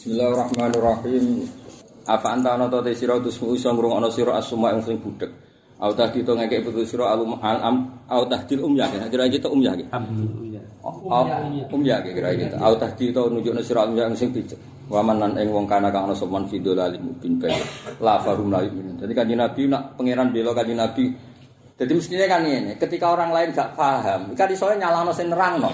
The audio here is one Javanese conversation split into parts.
Bismillahirrahmanirrahim. Apa anta ana ta te sira tusmu iso ngrungokno sira asma ing sing budhek. Au tahdi to ngeke putu sira alum am au tahdil umyah ya. Kira iki to umyah iki. Umyah iki kira iki. Au tahdi to nunjukno sira umyah ing sing picek. Waman lan ing wong kana kang ana sopan fidul alim bin. La farum la yumin. Dadi kanjeng Nabi nak pangeran bela kanjeng Nabi. Jadi mestinya kan ini, ketika orang lain gak paham, kan iso nyalano sing nerangno.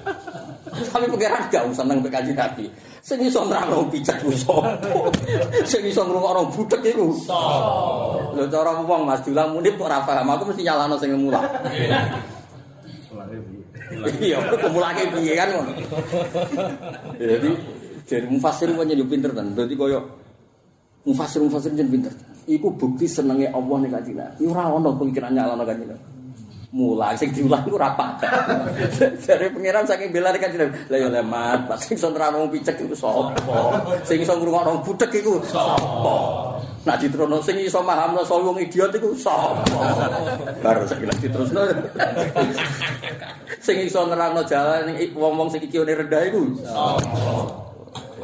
Tapi pangeran gak usah nang kanjeng Nabi. Sing iso nerangno picek ku sapa? Sing iso ngrungokno budhek iku sapa? Lho cara wong Mas Dulang muni kok ora paham, aku mesti nyalano sing mulak. Iya, kemulake piye kan ngono. Jadi jadi mufasir punya yo pinter kan. Dadi koyo mufasir mufasir jen pinter. Iku bukti senenge Allah ning kanjeng Nabi. Ora ono pikiran nyalano kanjeng Nabi. Mulai sing diulang ora patek. Jare pangeran saking bela kanjeng Nabi. Lah yo lemat, pas sing iso nerangno picek iku sapa? Sing iso ngrungokno budhek iku sapa? Nak ditrono sing iso mahamno soal wong idiot iku sapa? Bar saiki lagi diterusno. Sing iso nerangno jalan ning wong-wong sing iki rendah iku sapa?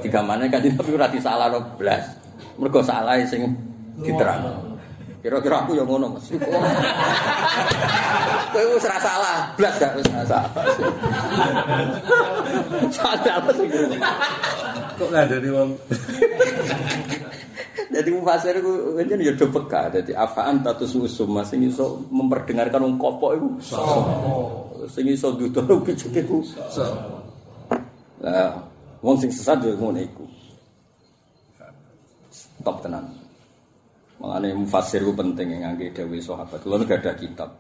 Tiga mana kan tapi ora disalahno blas. Mergo salah sing diterang. Kira-kira aku yang ngono Mas. Kowe wis ora salah, blas gak wis ora salah. Salah apa sih? Kok ngadani wong Jadi mufasir ku kan ya do peka. Dadi afaan tatus usum mas sing iso memperdengarkan wong kopok iku sapa? Sing iso dudono picek iku? Lah wong sing sesat yo ngono iku. Top tenan. Mengenai mufasir itu penting yang ngangge dewi sahabat. Kalau nggak ada kitab,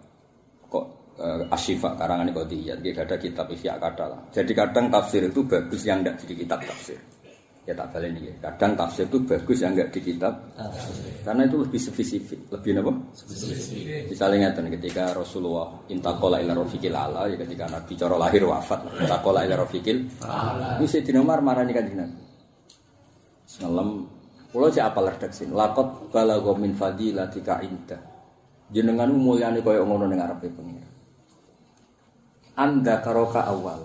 kok uh, asyifa karangan kok dia, dia ada kitab isya kata lah. Jadi kadang tafsir itu bagus yang tidak di kitab tafsir. Ya tak balik ini. Kadang tafsir itu bagus yang enggak di kitab, karena itu lebih spesifik, lebih apa? Spesifik. Misalnya ngeten ketika Rasulullah intakola ila rofiqil ala, ya ketika Nabi coro lahir wafat, intakola ila rofiqil. Ini Sayyidina Umar marah nih kan Nabi. Semalam Kulo sik apal redaksi. Lakot balagha min fadilatika inda. Jenengan mulyane kaya ngono ning arepe pengira. Anda karoka awal.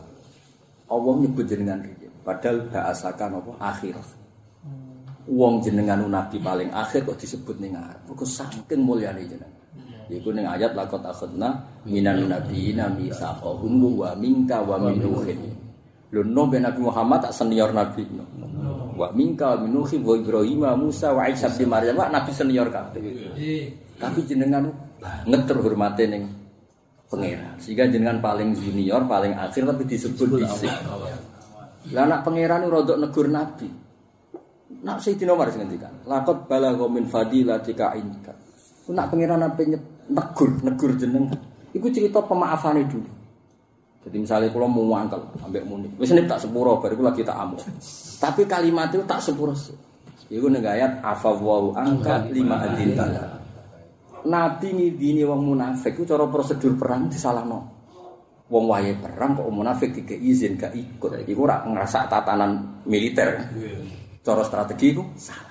Allah nyebut jenengan riyen. Padahal baasakan apa? Akhir. Wong jenengan nabi paling akhir kok disebut ning arep. Kok saking mulyane jenengan. Iku ning ayat lakot akhadna minan nabiyina misaqahum wa minka wa min nuhin. Lho no Nabi Muhammad tak senior nabi. No. Wa minka minuhi wa Ibrahim Musa wa Isa bin Maryam wa nabi senior kabeh. Tapi jenengan banget terhormate ning pangeran. Sehingga jenengan paling junior, paling akhir tapi disebut dhisik. Lah anak pangeran rodok negur nabi. Nak Sayyidina Umar sing ngendikan, laqad balagha min fadilatika inka. Nak pangeran apa negur, negur jeneng. Iku cerita pemaafane dulu. Jadi misalnya kalau mau mangkel ambek muni, wis ini tak sepuro, baru lagi tak amu. Tapi kalimat itu tak sepuro. Iku negayat afawau angkat lima adinta. Nabi ngidini wong munafik itu cara prosedur perang disalahno. Wong wae perang kok munafik tiga izin gak ikut. Iku ora ngerasa tatanan militer. Cara strategi itu salah.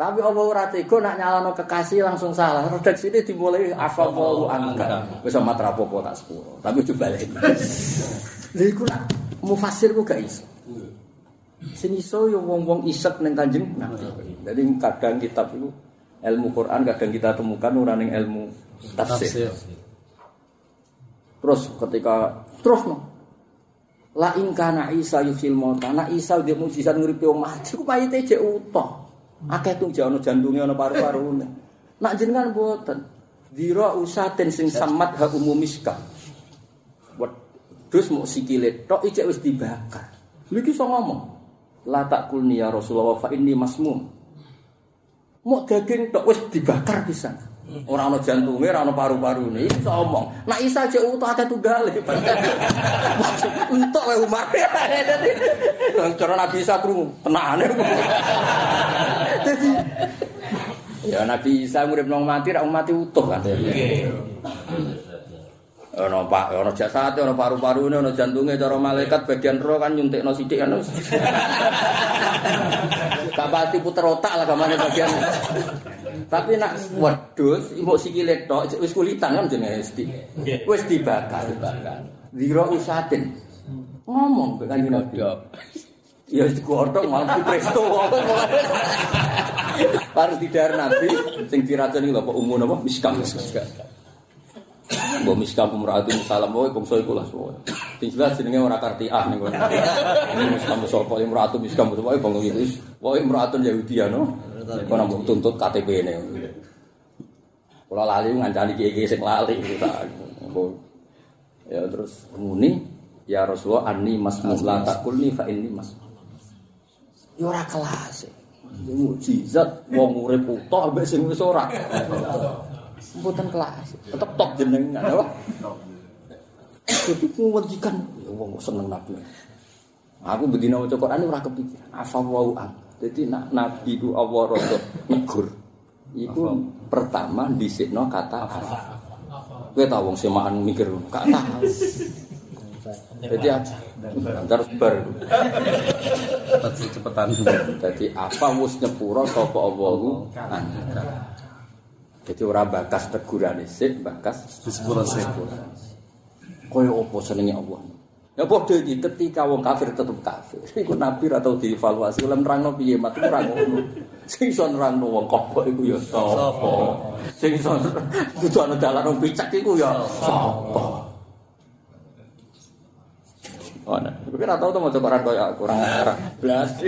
Tapi Allah ora tega nak nyalano kekasih langsung salah. Redaksi ini dimulai afawau angkat. Wis amat rapopo tak sepuro. Tapi coba lagi. Lha iku nak mufasir ku gak iso. Sing iso yo wong-wong isek ning Kanjeng Nabi. Jadi kadang kitab itu ilmu Quran kadang kita temukan ora ning ilmu tafsir. Terus ketika terus no. La in kana Isa yusil mauta. Nak Isa dia mujizat nguripi wong mati ku mayite jek utuh. Akeh tuh jono jantunge ana paru-parune. Nak jenengan mboten. Dira usaten sing samat ha umumiska. Wedhus mau sikile tok ijek wis dibakar. Lha iki iso ngomong. La takulni ya Rasulullah fa inni masmum. Mau daging tok wis dibakar pisan. Ora ana jantunge, ora ana paru-parune. Iso omong. Nak isa aja utuh akeh tunggale. Entuk wae Umar. Dadi cara Nabi Isa krungu, tenane. Ya Nabi Isa murid nang mati ra mati utuh kan. Ono pak, ono jasad, ono paru-parune, ono jantunge, cara malaikat bagian roh kan nyuntikno sithik kan. Kapati puter otak lah kamane bagian. Tapi nak wedhus, mbok sikile tok wis kulitan kan jenenge wis di. Wis dibakar, dibakar. Dira usatin. Ngomong kan Nabi. Ya digodhog malah di presto. Harus didar nabi sing diracun iki lho umum apa miskam. Mbok miskam umratu salam wae bangsa iku lah semua. Sing jelas jenenge ora kartiah ning kono. Miskam sapa umratu miskam wae bangsa iki. Wae umratu Yahudi ya no. Kono mbok tuntut KTP-ne. Kula lali ngancani kiye-kiye sing lali Ya terus muni ya Rasulullah anni masmu la takulni fa inni masmu. Ya ora kelas. Ya mukjizat wong urip utuh ambek sing wis ora. Mboten kelas. Tetep tok jenengan apa? Jadi menghentikan ya wong seneng nabi. Aku bedina maca Quran ora kepikiran. Afa wau an. Jadi nak nabi ku Allah rada nigur. Iku pertama dhisikno kata afa. Kowe tau wong semaan mikir gak tahu. Jadi antar bar. Pasti cepetan. Jadi apa wis nyepuro sapa Allahu. Jadi ora bakas tegurane sik, bakas sepuro sik. kaya apa senenge Allah. Ya padha iki ketika wong kafir tetep kafir. Iku nabi ra tau dievaluasi lan nerangno piye mat iku ora ngono. Sing iso nerangno wong kok iku ya sapa. Sing iso kudu ana dalan wong picak iku ya sapa. Oh, nah. Tapi ora tau to maca Quran kaya aku ora ora blas.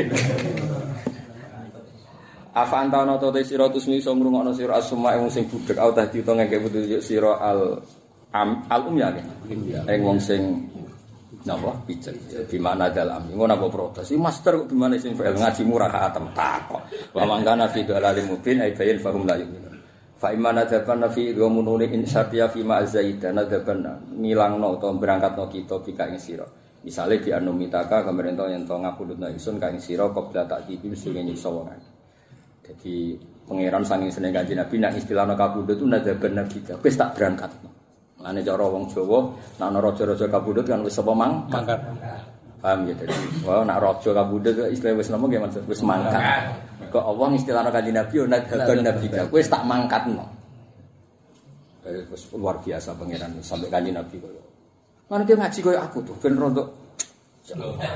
Afa anta ana to te sira tusmi iso ngrungokno sira asma wong sing budhek. Au tadi to ngeke petunjuk sira al am, al umya ke. Ing wong sing napa? Picek di mana dalam ngono apa protes? Iki master kok di mana sing fa'il? Ngaji murah khatam takok. Wa mangkana fi dalalim mubin ay bayin fahum la yu'minun. Fa imana daban fi wa mununi in syafiya fi ma zaida nadaban ngilangno utawa berangkatno kita bika ing sira misale di anumitaka pemerintah yang to ngapundutna ingsun ka ing sira qabla tak tibi sing nyiksa wong jadi pangeran sanging seneng kanjeng Nabi nak istilahna kabudut itu nadaban nabi wis tak berangkatno Ane cara wong Jawa, nak ana raja-raja kabudut kan wis apa mang? Mangkat. Paham ya jadi. Wah, nak raja kabudut istilah wis napa nggih maksud wis mangkat. Kok Allah istilahna kanjeng Nabi yo nadaban nabi wis tak mangkatno. Eh, wis luar biasa pangeran sampai kanjeng Nabi koyo. Mana dia ngaji koyo aku tuh, ben rontok.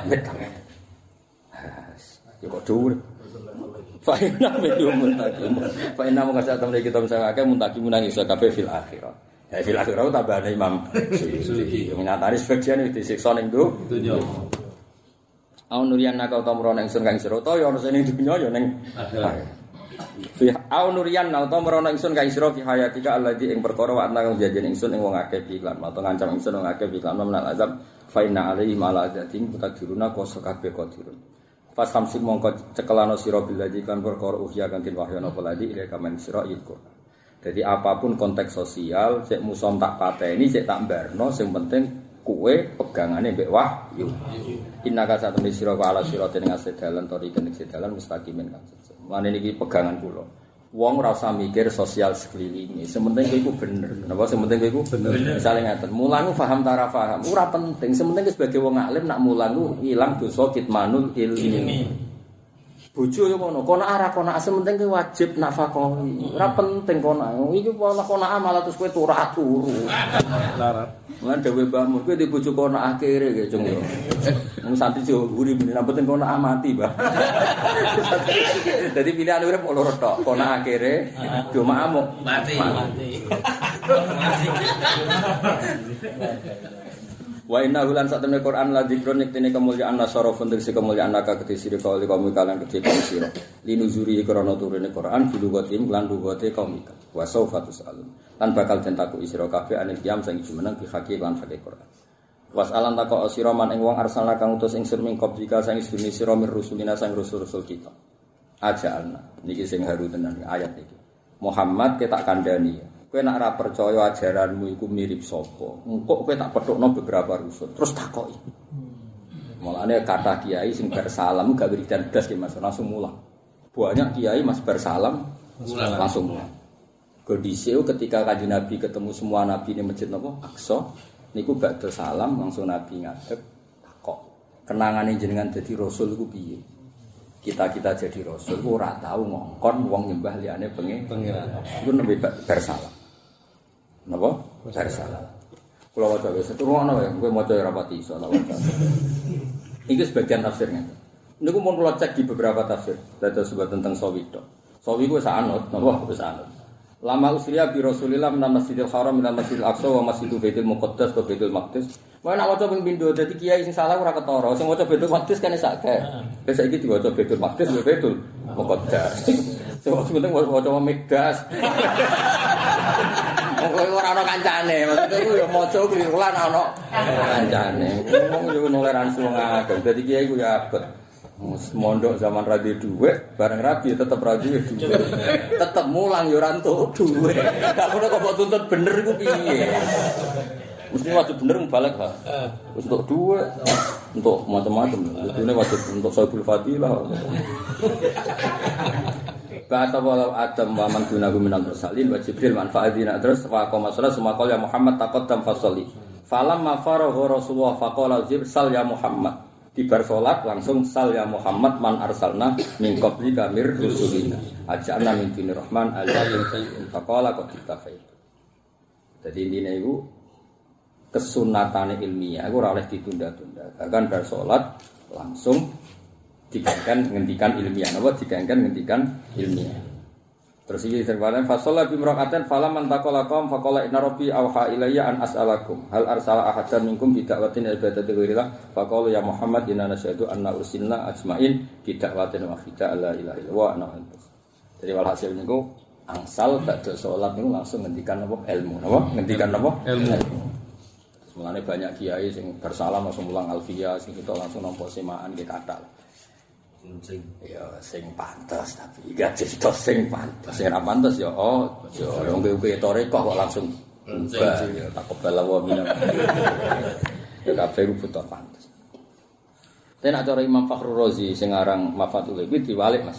Metang. Ya kok dhuwur. Fa'inna min muntakim. Fa'inna mung kasih temen kita bisa kakek muntakim nang iso kabeh fil akhirah. Ya fil akhirah tambahane Imam Suyuti. Menyatari sebagian itu disiksa ning do. Dunya. Au nuriyan naka utawa mrana ingsun kang sira utawa ya ana sing ning dunya ya ning Akhirat. Fi au nuriyan utawa mrana ingsun kang sira fi hayatika allati ing perkara wa ana kang jajan ingsun ing wong akeh iklan atau ngancam ingsun wong akeh iklan menal azab fa inna alaihi mala azatin kutadiruna koso kabeh qadirun. Pas samsik mongko cekelano sira biladi kan perkara uhya kan tin wahyu napa ila kamen sira iku. Jadi apapun konteks sosial, cek musom tak pateni, cek tak barno, sing penting kue pegangannya mbek wahyu. Inna ka satu sira ka ala sira dening asedalan tori kening sedalan mustaqimin kan. Mane niki pegangan kula. Wong ora usah mikir sosial sekelilingi. Sementing kowe iku bener. Napa sementing kowe iku bener. Misale ngaten, mulang paham tara paham. Ora penting, sementing sebagai wong alim nak mulang ku ilang dosa kitmanul ilmi. Bojo yo ngono, kono arah kono asem penting kowe wajib nafkahi. Ora penting kono. Iki pola kono malah terus kowe turu turu. Larat. Lan dhewe Mbah Mun kowe di bojo kono akhire ge cung yo. Wong santri yo guri meni nang penting kono amati, Mbah. Dadi pilihan urip kok loro tok, kono akhire yo maamuk. Mati. Wa inna hulan sak temne Quran la dzikrun yektene kemuliaan nasara untuk si kemuliaan naka kete sira kali kaum kalian kete kaum sira. Linuzuri krana turune Quran bilugatim lan lugate kaum ika. Wa saufa tusalun. Lan bakal den takok sira kabeh anil kiam sing jumeneng bi hakik lan hakik Quran. Was alan takok sira man ing wong arsalna kang utus ing sir ming qablika sing sedune sira mir rusulina sing rusul-rusul kita. Aja. Niki sing haru tenan ayat iki. Muhammad ketak kandhani. Kowe nak ora percaya ajaranmu iku mirip sapa? Engko kowe tak petukno beberapa rusul. Terus takoki. Mulane kata kiai sing bar salam gak wiridan blas ki Mas, langsung mulang. Banyak kiai Mas bar salam langsung mulang. Kondisi ketika kanjeng Nabi ketemu semua nabi di masjid napa? Aqsa. Niku badhe salam langsung Nabi ngadeg takok. Kenangane jenengan dadi rasul iku piye? Kita-kita jadi rasul ora tahu ngongkon wong nyembah liyane pengen Pengiran. Iku nembe bar salam. Napa? Bar salam. Kula waca wis turunno ya, kowe maca ya rapati iso ta waca. Iki sebagian tafsirnya. Ini pun kalau cek di beberapa tafsir, ada sebuah tentang sawi itu. Sawi gue sanut, nopo gue sanut. Lama usia bi Rasulillah minal Masjidil Haram minal Masjidil Aqsa wa Masjidil Baitul Muqaddas wa Baitul Maqdis. Mana nak waca ping pindho dadi kiai sing salah ora ketara, sing waca Baitul Maqdis kan sak kae. Wis saiki diwaca Baitul Maqdis wa Baitul Muqaddas. Sing waca penting waca Megdas. Wong kowe ora ana kancane, maksudku ku ya maca klirulan ana kancane. Wong yo toleransi wong ageng. Dadi kiai ku ya abot. Mondok zaman radio duit, bareng rabi tetep radio duit. Tetep mulang yo ora entuk duit. Gak ngono kok mbok tuntut bener iku piye? Mesti wajib bener balik ha. Wis untuk duit, untuk macam-macam. Ini wajib untuk Saibul Fadilah. Bahasa walau Adam wa man dunahu minal mursalin wa Jibril manfaatina terus wa qoma salat semua qol ya Muhammad taqaddam fasoli. Falam ma faragha Rasulullah faqala Jibril sal ya Muhammad. Di bar salat langsung sal ya Muhammad man arsalna min qabli kamir rusulina. Ajana min dinir rahman ala yusayyin faqala qad. Jadi intinya itu kesunatan ilmiah. Itu oleh ditunda-tunda. Bahkan bar salat langsung digangkan ngendikan ilmiah. Napa digangkan ngendikan ilmiah. Terus iki terbalan fasalla bi muraqatan fala man taqala qam faqala inna rabbi awha ilayya an as'alakum. Hal arsala ahadan minkum bi da'watin ibadati ghairillah? Faqala ya muhammad inna nasyhadu anna ursilna ajmain bi da'watin wahida la ilaha illallah ana jadi walhasil niku angsal badhe salat niku langsung ngendikan apa ilmu. Napa? Ngendikan apa ilmu Mulane banyak kiai sing bersalah langsung mulang alfiyah sing kita langsung nampa semaan nggih kathah. Sing Ya sing pantes tapi gak cerita sing pantes. Sing ora pantes ya oh yo wong kowe toreko kok langsung ubah ya tak kebal wa minna. Ya kabeh butuh pantes. Tapi nak cara Imam Fakhrul Razi sing aran Mafatul Ibi diwalik Mas.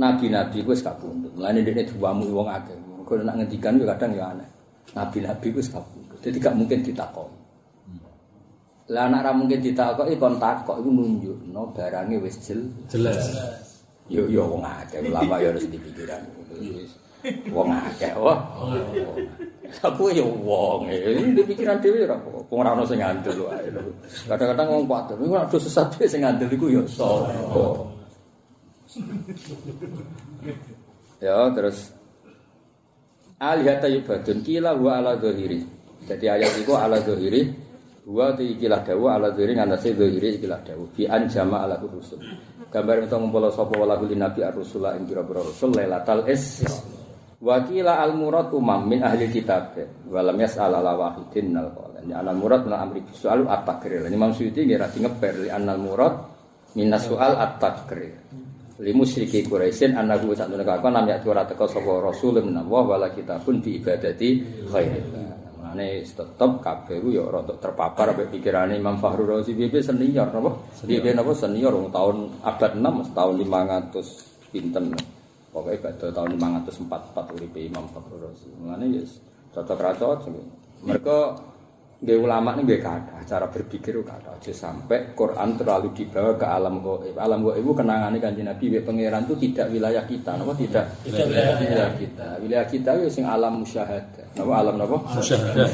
Nabi-nabi wis kabundut. Mulane dekne diwamu wong akeh. Mergo nak ngendikan yo kadang ya aneh. Nabi-nabi wis kabundut. Jadi gak mungkin ditakoni. Lah anak ra mungkin ditakoki kon takok iku nunjukno barange wis jel. jelas. Yo yo wong akeh ulama yo harus dipikiran. Wong akeh wah. Aku yo wong e di pikiran dhewe ora apa. Wong ora ono sing ngandel wae. Kadang-kadang wong kuat, iku nek sesat dhewe sing ngandel iku yo sapa. Ya terus Alihata yubadun kila wa ala zahiri Jadi ayat itu ala zahiri Wa di ikilah dawu ala zahiri Ngandasi zahiri ikilah dawu Bi anjama ala rusul. Gambar itu ngumpul sopa walahu li nabi ar-rusulah Yang kira-kira rusul Lailatal is Wa kila al-murad umam min ahli kitab. Walam yas'al ala wahidin nal qawlan Ya anal murad min amri bisu'alu at-takrir. Ini Imam Suyuti ngira di ngeper Li anal murad minas su'al at-takrir. Li musyriki Quraisyin annahu sak temen kakon nam yak ora teka sapa rasul menawa wala kitabun bi ibadati. Mane tetep kabeh ku ya rada terpapar ambek pikirane Imam Fakhrul Razi piye senior napa? Piye napa senior wong tahun abad 6 tahun 500 pinten. Pokoke pada tahun 544 uripe Imam Fakhrul Razi. Mane ya cocok ra cocok. Mereka Nggih ulama ini nggih kata cara berpikir kata aja sampai Quran terlalu dibawa ke alam gaib. Alam gaib itu kenangannya kanjeng Nabi wa pangeran itu tidak wilayah kita, napa tidak? Tidak wilayah wilayah kita. Wilayah kita itu sing alam musyahadah. Napa alam napa? Musyahadah.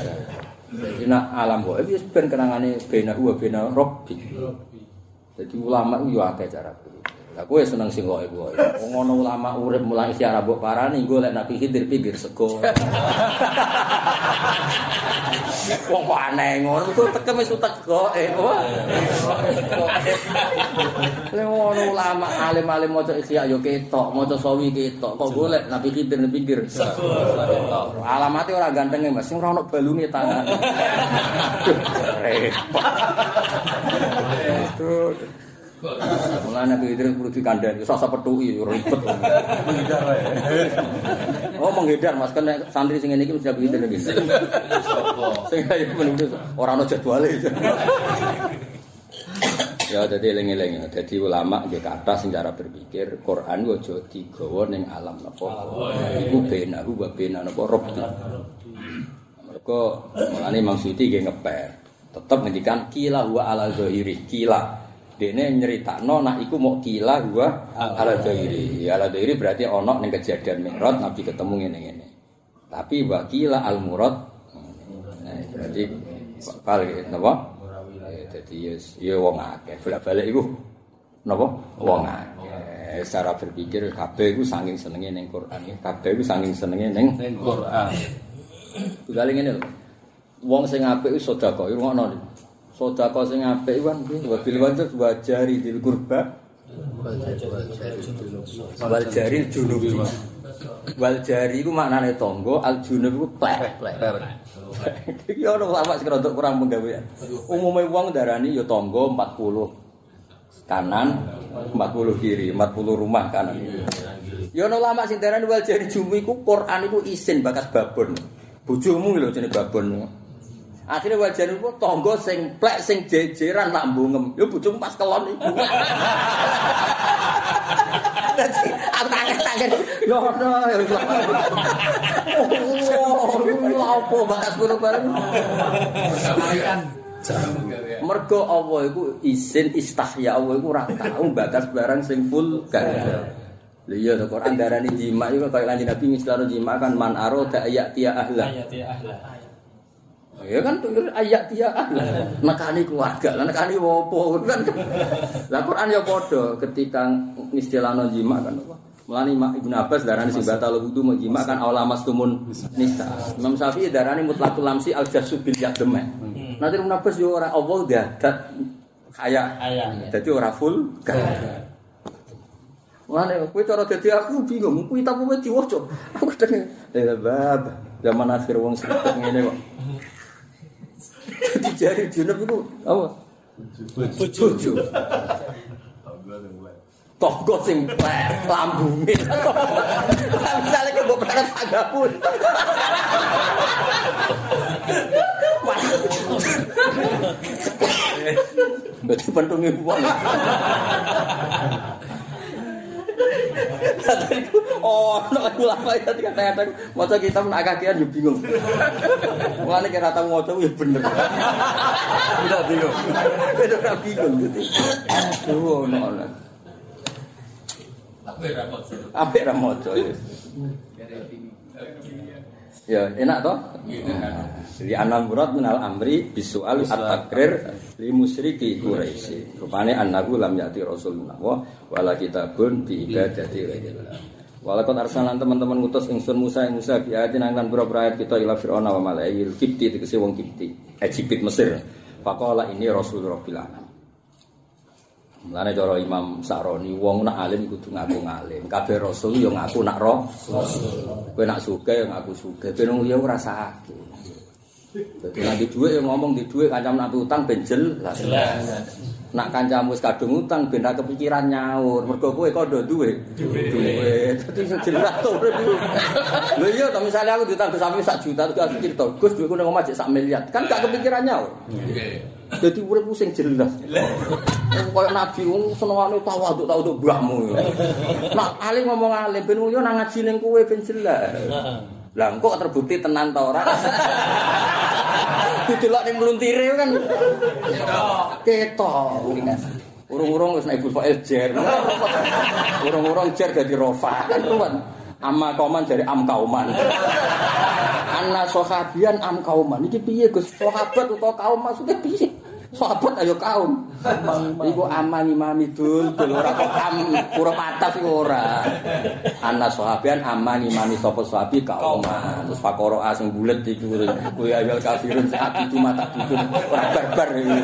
Jadi nak alam gaib itu ben kenangane bena wa bena rabbi. Jadi ulama yo akeh cara berpikir. Lah kowe seneng sing gaib. Wong ngono ulama urip mulai siara mbok parani golek Nabi Khidir pinggir sego. Wong kok aneh ngono, kok tekem wis utek gaib. Lha ngono ulama alim-alim maca Ihya yo ketok, maca sawi ketok. Kok golek Nabi Khidir ning pinggir sego. Alamate ora gantenge Mas, sing ora ono balune tangan. Repot. Mulane Nabi Idris perlu dikandani, sasa petuki ribet. Oh menghindar Mas, kan santri sing ngene iki mesti Nabi Idris iki. Sing kaya menurut ora ono jadwale. Ya dadi eling-eling, dadi ulama nggih kata sing cara berpikir Quran ku aja digawa ning alam napa. Iku benahu wa bena napa rabbi. Mergo mulane Imam Suyuti nggih ngeper. Tetep ngendikan kila wa ala zahiri, kila. Dene nyeritakno nak iku mau kila gua ala dhairi. Ala dhairi berarti ono ning kejadian Mi'raj Nabi ketemu ngene-ngene. Tapi wa kila al murad nah, berarti balik napa? Dadi ya ya wong akeh bolak-balik iku napa wong akeh secara berpikir kabeh iku saking senenge ning Quran kabeh iku saking senenge ning Quran. Tugale ngene lho. Wong sing apik iku sedekah, ngono. Sedekah sing apik kan wa bil wajh wa jari dil qurba wal jari junubi. Wal jari iku maknane tangga, al junub iku plek. Iki ono lama sing rada kurang penggawean. Umume wong darani ya tangga 40 kanan, 40 kiri, 40 rumah kanan. Ya ono lama sing darani wal jari jumi iku Quran iku isin bakas babon. Bojomu lho jenenge babon. Akhirnya wajan itu tonggo sing plek sing jejeran nak bungem. Ya bojomu pas kelon iku. Dadi aku tangan-tangan. Ya ono ya. Oh, lha opo bakas guru bareng. Mergo Allah iku izin istahya Allah iku ora tau bakas barang sing full kan. Lha iya to Quran darani jima iku kaya kanjeng Nabi misalnya jima kan man arada ayat tiya ahla. Ya kan tuh ayat dia. Nekani keluarga, lah nekani wopo kan. Lah Quran ya padha ketika istilahno jima kan apa? Mulane Mak Ibnu Abbas darani sing batal wudu mau jima kan aulamas tumun nista. Imam Syafi'i darani mutlaqul lamsi al jasu bil yadem. Nanti Ibnu Abbas yo ora Allah dadat kaya. Dadi ora full kan. Mulane kowe cara dadi aku bingung, kuwi kowe diwaca. Aku kadang eh bab zaman akhir wong sing ngene kok. Dadi jari junub iku apa? Bojo. Tonggo sing plek lambunge. Misale ke mbok perkara tagapun. Berarti pentunge wong. Oh, nek ulama ya kadang-kadang maca kitab nak kakean yo bingung. Mulane kira tau maca yo bener. Udah bingung. Udah bingung gitu. Aduh, ono ono. Apik ra maca ya. Ya, enak toh? Jadi anam murad minal amri bisual at-takrir li musyriki Quraisy. Rupane annahu lam yati rasulullah wa wala kitabun bi ibadati ghairillah. Walaupun arsalan teman-teman ngutus ingsun Musa ing Musa bi ayatin angkan pura ayat kita ila fir'auna wa malaikil kipti tegese wong kipti Egypt Mesir. Faqala ini rasul rabbil alamin. Mulane cara Imam Saroni wong nak alim kudu ngaku ngalim. Kabeh rasul ya ngaku nak roh. Kowe nak sugih ya ngaku sugih. Ben wong liya ora sakake. Dadi nek di dhuwit ya ngomong di dhuwit kancam nak utang ben jelas. Nak kancamu wis kadung utang ben ra kepikiran nyaur. Mergo kowe kondo duwe duwe. Dadi sing jelas to. Lho iya to misale aku diutang sampe sak juta terus aku cerita, Gus duweku nang omah jek sak miliar. Kan gak kepikiran nyaur. Jadi uripku sing jelas. Kayak nabi wong senengane tawaduk tawaduk mbahmu. Nak alim ngomong alim ben yo nang ngaji ning kowe ben jelas. Lah engko terbukti tenan ta ora? Didelok ning mluntire kan. Ketok. Urung-urung wis nek Ibu Fa'il jer. Urung-urung jer dadi rofa kan ruwen. Amma kauman dari am kauman. Anna sahabian am kauman. Iki piye Gus? Sahabat utawa kaum maksudnya piye? Sahabat ayo kaum. Iku aman imam idul, dul ora kok am huruf atas iku ora. Anna sahabian aman imam sapa sahabi kaum. Terus fakoro asing bulet iku kuwi ayal kafirun saat itu mata dudun ora barbar iki.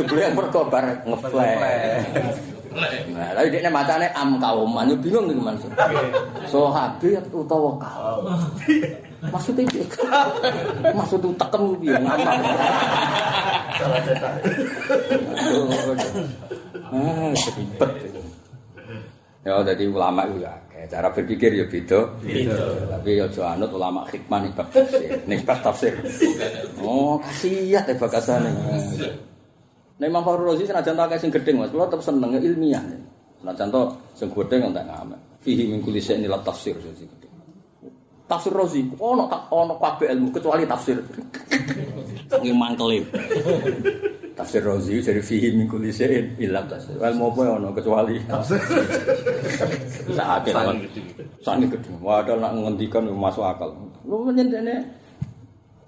Jebule mergo bar ngeflash. Nah, tapi dia macane am kauman, yo bingung nih maksud. Sahabi utawa kaum. Maksudnya piye? Maksud tekem piye ngapa? Ah, ribet. Ya jadi ulama itu ya, cara berpikir ya beda. Tapi ya aja anut ulama hikmah nih bab tafsir. Nih bab tafsir. Oh, kasihan ya bakasane. Nek Imam Fakhrul Razi senajan tak sing gedeng Mas, kula tetep seneng ilmiah. Senajan to sing gedeng entek ngamek. Fihi min kulli syai'in ila tafsir sing gedeng. Tafsir Razi ono tak ono kabeh ilmu kecuali tafsir. Ngi mangkele. Tafsir Razi dari fihi min kulli syai'in tafsir. Ilmu apa ono kecuali tafsir. Saat kan. Gedeng. Wadah nak ngendikan masuk akal. Lu nyentene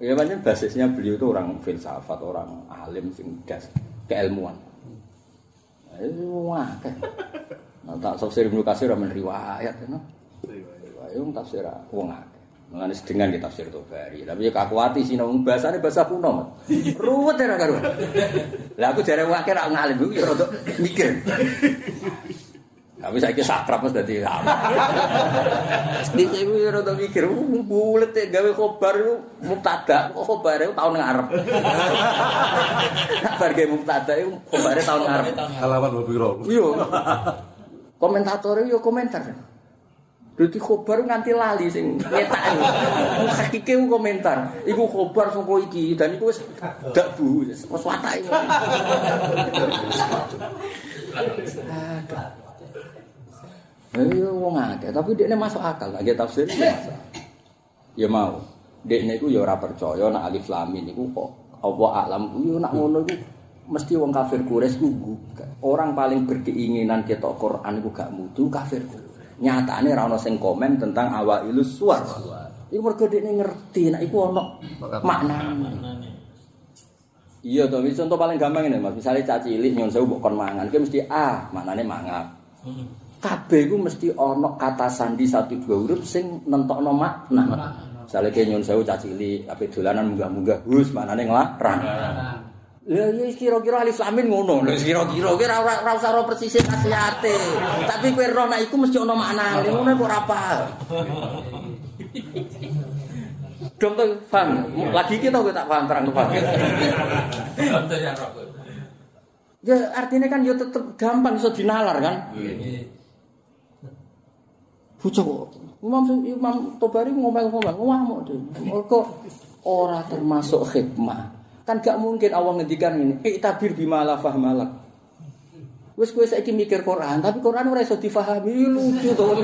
Ya banyak basisnya beliau itu orang filsafat, orang alim sing das keilmuan. Wong akeh. Nah, tak tafsir Ibnu Katsir men riwayat no. Riwayat wong tafsir wong akeh. Mengenai sedengan kita tafsir Tobari, tapi ya kakuati sih, nong bahasanya bahasa kuno, ruwet ya karu. Lah aku jare wakil aku ngalim, aku ya rada mikir. Tapi saya kira sakrap mas dadi lama. Di sini ya rada mikir, bulet ya gawe khobar itu mubtada, kok khobar itu tahun ngarep. Kabar gawe mubtada itu khobar tahun ngarep. Halaman berpiro? Iya. Komentator yo komentar. Dadi khobar nganti lali sing nyetak. Hakike ku komentar. Iku khobar sapa iki dan iku wis dak bu, wis watake. Ayo wong akeh, tapi dekne masuk akal, gak tafsir ya. Ya mau. Dekne iku ya ora percaya nek alif lam mim iku kok apa alam yo nak ngono iku mesti wong kafir Quraisy ku orang paling berkeinginan ketok Quran iku gak mutu kafir Nyatane ra ono sing komen tentang awailus suwar. Iku mergo dekne ngerti nek iku ono maknane. Iya to, contoh paling gampang ini Mas. Misale cah cilik nyon sewu kon mangan, ki mesti ah, maknane mangap. Kabeh iku mesti ono kata sandi satu dua huruf sing nentokno makna. Misale ki nyon sewu cah cilik, ape dolanan munggah-munggah hus, maknane nglarang. Lah ya kira-kira alif lam mim ngono. Lho kira-kira ki ora ora usah ora persis kasihate. Tapi kowe roh nek iku mesti ono maknane. Ngono kok ora paham. Dong tuh paham. Lagi kita kowe tak paham terang paham. Contoh ya rok. Ya artinya kan ya tetep gampang iso dinalar kan. Bocah. Imam Imam Tobari ngomong-ngomong, ngamuk dhewe. Ora termasuk hikmah. Kan gak mungkin Allah ngendikan ini, "Iktabir bima la fahmalak." Wis kowe saiki mikir Quran, tapi Quran ora iso difahami lucu to.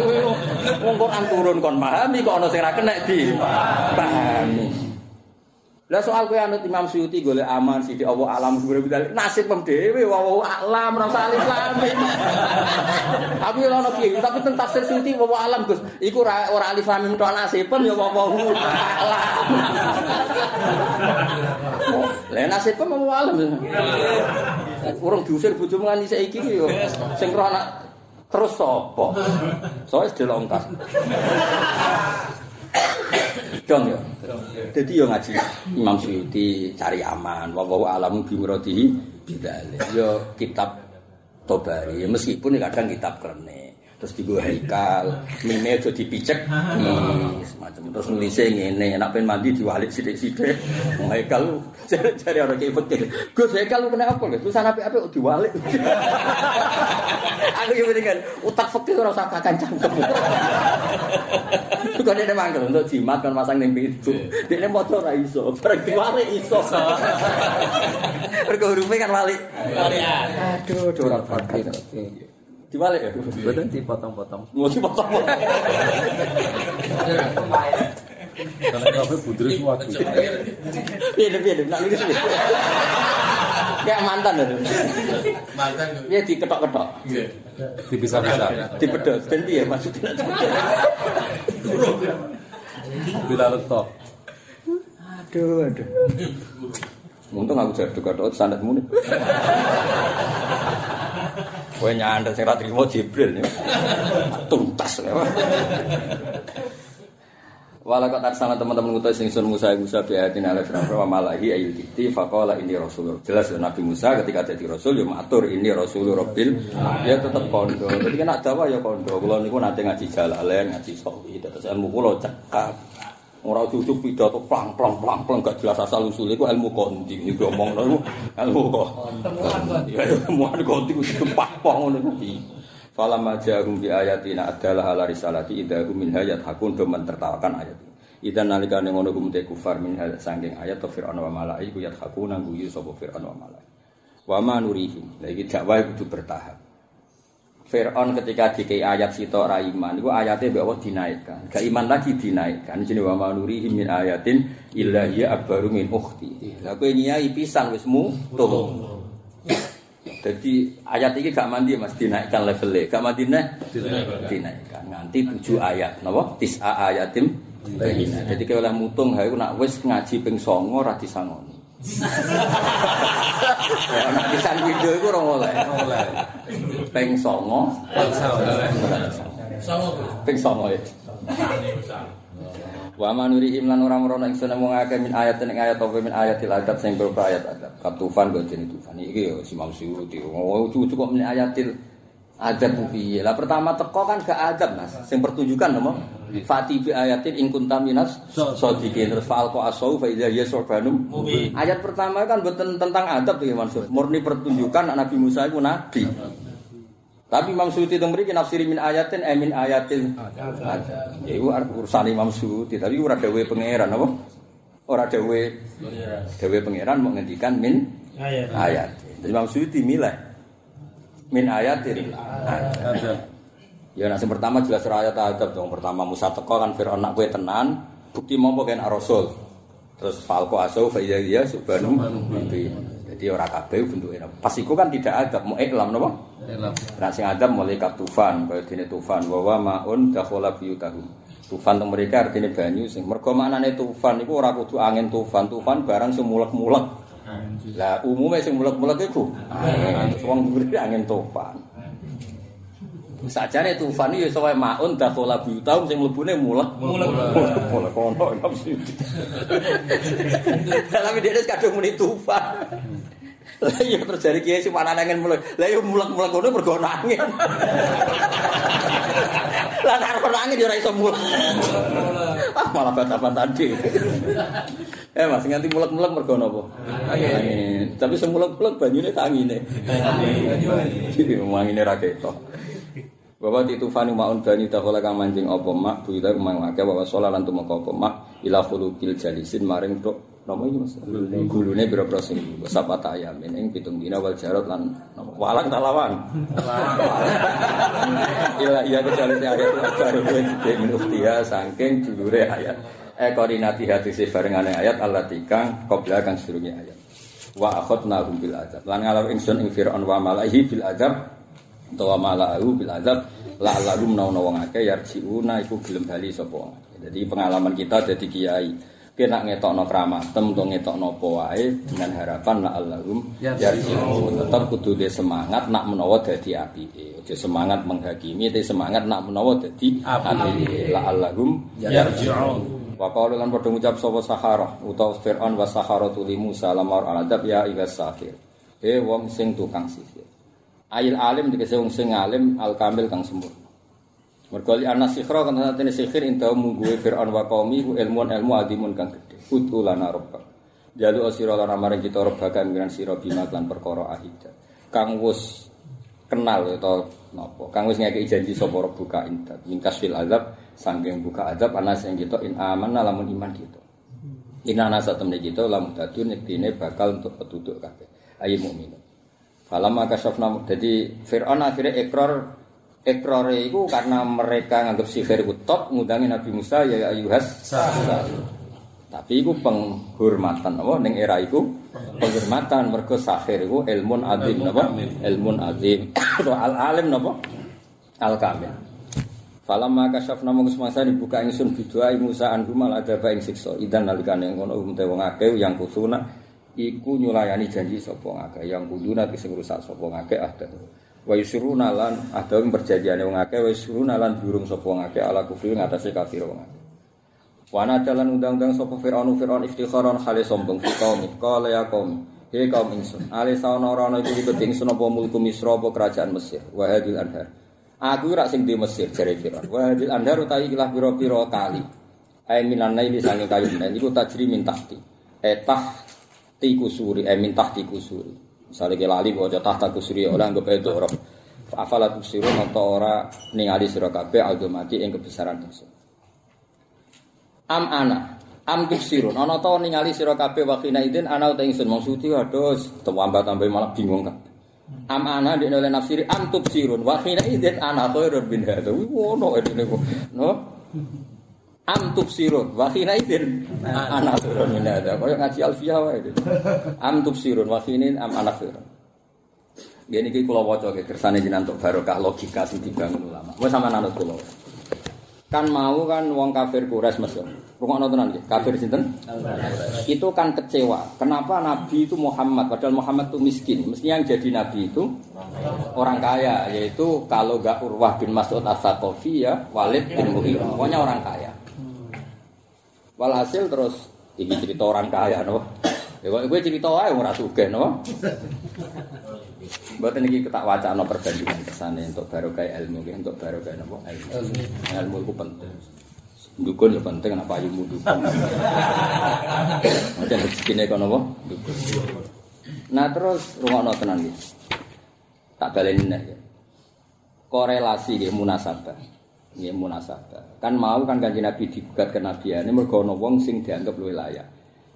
Wong Quran turun kon pahami kok ana sing ora kena di pahami. Lah soal kowe anut Imam Suyuti golek aman sithik Allah alam kubur bidal nasib pem dhewe wa alam ora usah alif lam mim. Tapi ora ono piye, tapi tentang tafsir Suyuti wa alam Gus. Iku ora ora alif lam mim tok nasibem ya wa alam. Lah nasibem wa alam. Urung diusir bojomu nganti saiki yo sing roh anak terus sapa? Soale delongkas. Dong ya. Jadi yo ngaji Imam Suyuti cari aman, wa wa alam bi muradihi bidzalik. Yo kitab Tobari, meskipun kadang kitab krene. Terus digo haikal, mime aja dipicek, hmm, semacam terus nulisnya ngene, enak pengen mandi diwalik sidik-sidik. Wong haikal cari orang kayak fikir. Gus haikal lu kena apa? Gus tulisan apik-apik kok diwalik. Aku yo kan utak fikir ora usah kakan cangkem. Kok dia mangkel untuk jimat kan masang ning pintu. Dia maca ora iso, bareng diwalik iso. Mergo hurufe kan walik. Aduh, aduh ora fakir. Diwalik ya? Betul dipotong-potong. Mau dipotong. Karena kafe putri semua. Piye piye nak nulis piye? Kayak mantan itu. Mantan tuh. Piye diketok-ketok. Iya. Dipisah-pisah. Dipedot dan piye maksudnya? Bila letok. Aduh, aduh. Untung aku jadi ketok sandatmu nih. Kowe nyandet sing ra trimo Jibril. Tuntas. Walau kata sama teman-teman ngutus sing sun Musa Musa bi ayatin ala fir'aun wa malahi ayil kiti faqala ini rasul. Jelas ya, Nabi Musa ketika jadi rasul ya matur ini rasul rabbil dia tetap kondo. Jadi kan ada apa ya kondo. Kula niku nate ngaji jalalen, ngaji sawi, terus ilmu kula cekap. Ora cucuk pidato plang plang plang plang gak jelas asal usul iku ilmu kondi. Niku omongno iku ilmu kok. Ya ilmu kondi ku pah-pah ngono kuwi. Falamma ja'ahum bi ayatina adalah ala risalati idahum min hayat hakun do mentertawakan ayat. Idan nalikane ngono kumte kufar min hayat sangking ayat to fir'aun wa malai ku yat hakun nang guyu sapa fir'aun wa malai. Wa ma nurihim. Lah iki dakwah kudu bertahap. Fir'aun ketika dikei ayat sitok ra iman iku mbek Allah dinaikkan. Gak iman lagi dinaikkan. Jenenge wa ma min ayatin illa hiya akbaru min ukhti. Lah kowe nyai pisan wis mutung. Jadi ayat ini gak mandi mas dinaikkan levelnya, gak mandi nih dinaikkan nganti tujuh ayat, napa? Tis'a ayatim bayina. Jadi kalau oleh mutung, aku nak wis ngaji ping songo rati sangoni. Ya ana pisan video iku ora oleh. Oleh. Ping 9. Sama Gus. Ping 9 ya. Wa manuri imlan ora merono ingsun wong akeh min ayat ning ayat apa min ayatil adab sing berupa ayat adab. Katufan go jeneng tufan. Iki yo si Imam Suyuti. Oh cucu kok min ayatil adab piye? Lah pertama teko kan gak adab Mas. Sing pertunjukan apa? Fati bi ayatin in kunta minas sadiqin terus fa'al qa asau fa idza yasurbanum. Ayat pertama kan mboten tentang adab ya Mansur. Murni pertunjukan Nabi Musa itu nabi. Tapi Imam Suyuti itu mriki nafsiri min ayatin eh min ayatin. Ya iku urusan Imam Suyuti, tapi ora dawuhe pangeran apa? Ora dawuhe dawuhe pangeran mau ngendikan min Ayat. ayat. Jadi Imam Suyuti milih min ayatin. Ada. Ya nah, yang pertama jelas ora ayat adab dong. Pertama Musa teko kan Firaun nak kowe tenan, bukti mampu kan Rasul. Terus falko asau fa iya iya subhanu. Jadi ora kabeh bentuke. Pas iku kan tidak adab, mau iklam napa? Elam. Nah sing adab malaikat tufan, kaya dene tufan wa wa maun dakhala biyutahum. Tufan teng mereka artinya banyu sing mergo maknane tufan iku ora kudu angin tufan, tufan barang sing mulek-mulek. Lah umume sing mulek-mulek iku angin, wong beri angin tufan. Sajane tufan iki iso wae maun dakhala biyutahum sing mlebune mulek. Mulek. Mulek Imam Suyuti. Tapi dia kadung muni tufan. Lah iya terjadi kiai sing panan angin mulek. Lah iya mulek-mulek ngono mergo ana angin. Lah nek ora angin ya ora iso mulek. Ah malah batapan tadi. Eh Mas nganti mulek-mulek mergo napa? Angin. Tapi sing mulek-mulek banyune tak angine. Angine ra ketok. Bapak di tufani maun bani takola kang mancing apa mak bu ita kemang akeh bawa sholat lan tumeka apa mak ila khuluqil jalisin maring tok nama iki Mas? Gulune. Biro-biro sing sapa ta ayam ing pitung dina wal jarot lan walang talawan ila iya kecuali ayat baru de min ukhtiya saking dulure ayat. Eh koordinati hati si barengane ayat Allah tikang qabla kang sedurunge ayat. Wa akhadna bil adab lan ngalor ingsun ing fir'aun wa malaihi bil adab utawa mala'u bil azab la'allahum nauna wong akeh yarjiuna iku gelem bali sapa. Jadi pengalaman kita jadi kiai kena ngetokno kramatem utawa ngetokno apa wae dengan harapan la'allahum yarjiun. Tetap kudu de semangat nak menawa dadi apike. Aja semangat menghakimi, tapi semangat nak menawa dadi apike. La'allahum yarjiun. Wa qalu lan padha ngucap sapa sahara utawa Fir'aun wa saharatu li Musa lamar al-adab ya ibas sahir. Eh wong sing tukang sihir. Ail alim dikese wong sing alim al kamil kang sempurna. Mergo li ana sikhra kan satene sihir inta mungguwe Firaun wa qaumi ku ilmuan ilmu adimun kang gedhe. Utu lana rabbak. Jalu asira lan maring kita rebaka ngiran sira bima lan perkara ahida. Kang wis kenal atau napa? Kang wis ngekeki janji sapa buka intat. Mingkas fil azab saking buka azab ana sing kita in amanah lamun iman kita. Inana satemene kita lamun dadun yektine bakal untuk petutuk kabeh. Ayo mukmin. Falamma kasyafna jadi Fir'aun akhirnya ekor ekor itu karena mereka nganggap sihir top ngudangi Nabi Musa ya ayuhas tapi itu penghormatan apa? Ning era itu penghormatan mergo sahir itu ilmun azim napa ilmun azim al alim napa al kamil Falamma kasyafna mung semasa dibuka ingsun bidoa Musa an gumal ada ing siksa. Idan nalikane ngono umte wong akeh yang kusuna iku nyulayani janji sapa ngake yang kuduna sing rusak sapa ngake ada wa yusruna lan ada ing perjanjiane wong akeh wa yusruna lan durung sapa ngake ala kufri ngatasé kafir wong akeh. Wana dalan undang-undang sapa Firaun Firaun iftikharon khale sombong fi qaumi qala ya qaum he kaum ingsun ale sauna ora ana iku ikut ingsun apa mulku Misra apa kerajaan Mesir wa hadil anhar. Aku ora sing di Mesir jare Firaun. Wa hadil anhar utawi ilah pira-pira kali. Ay minan naili sange kayu nen iku tajri min tahti. Etah ti kusuri eh min tahti kusuri misalnya ke lali aja tahta kusuri oleh anggap itu orang afala tusiru nonton ora ningali sira kabeh aldomati ing kebesaran tersebut am ana am tusirun ana ta ningali sira kabeh wakina idin ana uta ingsun. Maksudi aduh tambah tambah malah bingung kan am ana di oleh nafsiri am tubsirun wakina idin ana khairun bin hada wono edene no am tubsirun wa khina idin ana khairon min hada kaya ngaji alfiyah wae itu am tubsirun wa khinin am ana khairon Gini ki kula waca ke kersane jenengan untuk barokah logika sing dibangun ulama. Wes sama nanut kula. kan mau kan wong kafir Quraisy Mas. Rungokno tenan nggih. Kafir sinten? Itu kan kecewa. Kenapa Nabi itu Muhammad padahal Muhammad itu miskin. Mestinya yang jadi nabi itu orang kaya yaitu kalau gak Urwah bin Mas'ud As-Saqafi ya Walid bin Mughirah. Pokoknya orang kaya. Walhasil terus ini cerita orang kaya no. Ya kok gue cerita wae ora sugih no. Mboten iki ketak wacana perbandingan kesane untuk barokah ilmu nggih, untuk barokah napa ilmu. Ilmu itu penting. Dukun ya penting kenapa ayu dukun. Macam rezekine kono apa? Dukun. Nah terus rungokno tenan iki. Tak baleni nek. Korelasi nggih munasabah. Nggih munasabah. Kan mau kan kanjeng Nabi digugat kenabiane mergo ana wong sing dianggap luwih layak.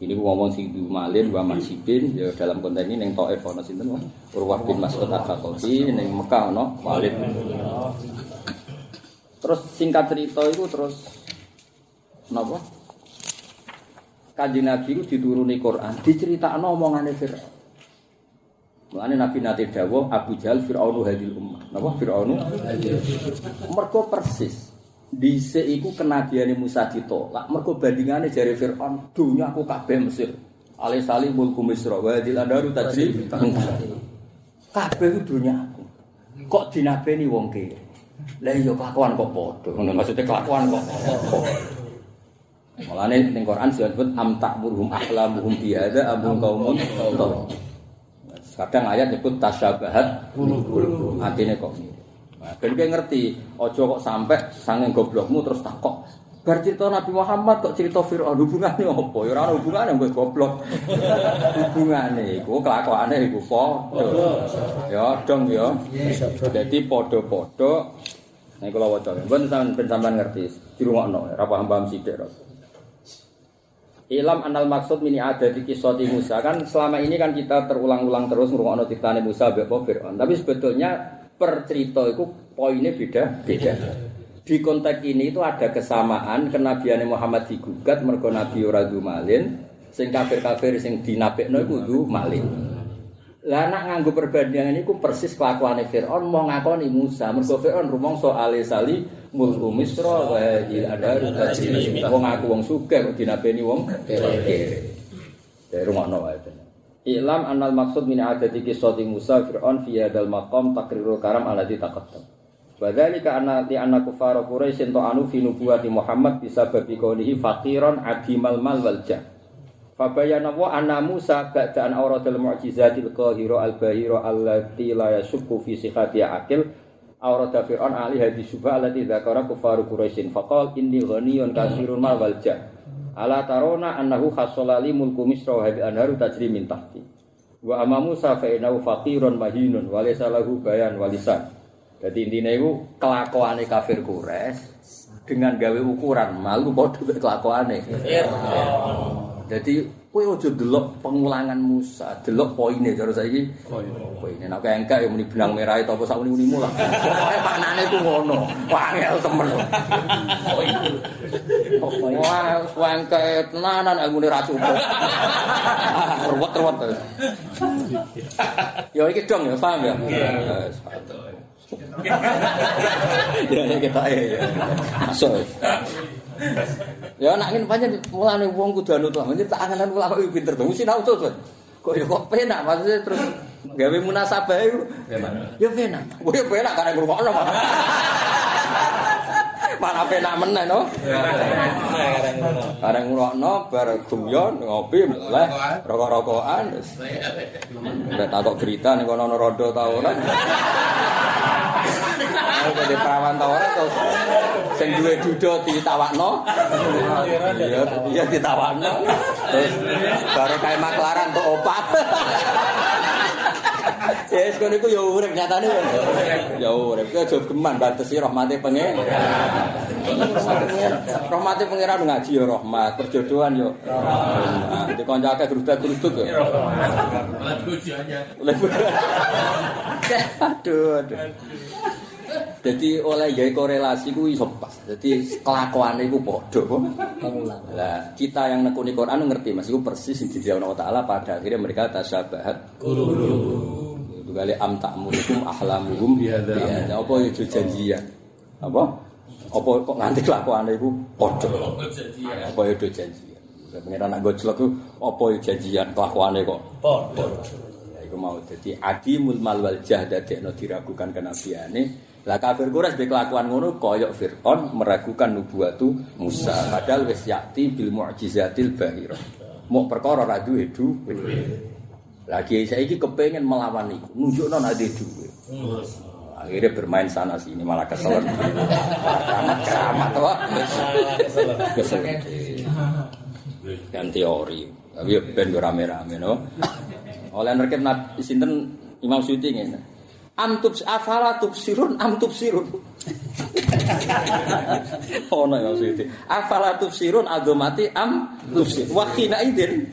Ini ngomong sing du malin wa mansibin ya dalam konten ini ning Thaif ana sinten Mas? Urwah bin Mas'ud Al-Thaqafi ning Mekah ana Walid. Terus singkat cerita itu terus napa? Kanjeng Nabi itu dituruni Quran, diceritakno omongane Firaun. Mulane Nabi nate dawuh Abu Jahal Firaunu hadil ummah. Napa Firaunu? Mergo persis Dhisik iku kenabiane Musa ditolak. Mergo bandingane jare Firaun, dunya aku kabeh Mesir. Ale sali mulku Misra wa dil andaru tajri. Kabeh dunya aku. Kok dinabeni wong kene? Lah iya kelakuan kok padha. Ngono maksudnya kelakuan kok. Mulane ning Quran disebut am ta'murhum ahlamuhum bi hadza am qaumun Kadang ayat nyebut tasyabahat Artinya kok Nah, ben kowe ngerti, aja kok sampai sange goblokmu terus takok. Bar cerita Nabi Muhammad kok cerita Firaun hubungane apa? Ya ora ana hubungane kowe goblok. hubungane iku kelakuane iku padha. Ya dong ya. Jadi padha-padha Nek kula waca, ben sampean ben sampean ngerti, dirungokno, ora paham-paham sithik ora. Ilam anal maksud mini ada di kisah Musa kan selama ini kan kita terulang-ulang terus ngurungokno ceritane Musa mbek Fir'aun. Tapi sebetulnya per cerita itu poinnya beda beda. Di konteks ini itu ada kesamaan kenabian Muhammad digugat mergo Nabi ora malin, sing kafir-kafir sing dinabekno iku kudu malin. Lah nak nganggo perbandingan iku persis kelakuane Firaun mau ngakoni Musa mergo Firaun rumangsa ale sali mulku Misra wa il tajri wong aku wong sugih kok dinabeni wong kere. Ya rungokno wae. Ilam anal maksud min adati kisati Musa Fir'aun fi hadal maqam takrirul karam alladhi taqaddam. Wa dzalika anna li anna kufar Quraisy anu fi nubuwati Muhammad bisa babi qaulihi faqiran adimal mal wal jah. Fabayana wa anna Musa ba'da an awradal mu'jizatil qahira al bahira allati la yashukku fi sihhati akil awrada Fir'aun ali hadis subha allati dzakara kufar Quraisy faqal inni ghaniyun kasirun mal wal jah. Ala tarona annahu khasolali mulku misra wa hadil anharu tajri min tahti. Wa amma Musa fa innahu faqirun mahinun wa laysa lahu bayan walisan. Dadi intine iku kelakuane kafir Quraisy dengan gawe ukuran malu padha kelakuane. Jadi kowe aja delok pengulangan Musa, delok poine cara saiki. Poine nek engkak ya muni benang merah itu apa sak muni-munimu lah. Pokoke maknane ku ngono. Wangel temen. Wah, wangke tenanan ilmune ra cukup. Ruwet-ruwet. Ya iki dong ya, paham ya? Wes. Ya kita ya. Masuk. Ya nak ngene pancen mulane wong kudu anu tuh. Menjen tak angan ulama iki pinter to. Mesti tau tuh. Kok ya kok penak maksudnya terus gawe munasabah iku. Ya penak. Kok ya penak karena ngrungokno. Mana penak meneh no. Kareng ngrungokno bar guyon ngopi meleh rokok-rokokan. Nek takok berita ning kono ana rondo ta ora. Kalau di perawan ta ora terus sing duwe dudo ditawakno. Iya, iya ditawakno. Terus baru kae maklaran untuk opat. Ya wis kono iku ya urip nyatane. Ya urip ku aja geman batesi rahmate pengen. Rahmate pangeran ngaji ya rahmat, perjodohan ya. Nah, di kanca akeh geruduk-geruduk ya. Malah tujuannya. Aduh, aduh. Jadi oleh gaya korelasi ku iso pas. Jadi kelakuane iku padha. Lah, kita yang nekuni Quran ngerti Mas iku persis sing dijawab Allah Taala pada akhirnya mereka tasyabahat Itu kali am ta'murukum ahlamuhum bihadza. Apa ya janjian? Apa? Apa kok nganti kelakuane iku padha. Janjian. Apa do janjian. Pengiran nak gojlok ku apa ya janjian kelakuane kok Padha. Iku mau dadi adimul mal wal jah dadekno diragukan kenabiane. Lah kafir Quraisy be kelakuan ngono koyok Fir'aun meragukan nubuatu Musa padahal wis yakti bil mu'jizatil bahira. Mau perkara ra duwe duwe. Lagi saiki kepengin melawan iku, nunjukno nek duwe duwe. Akhirnya bermain sana sini malah kesel. Keramat keramat wah. Kesel. Dan teori. Tapi ya ben yo rame-rame no. Oleh nerket nat sinten Imam Suyuti ngene. Am tubs afala tubsirun am tubsirun. oh no Imam Suyuti. Afala tubsirun adomati am tubsir. Wa khina idin.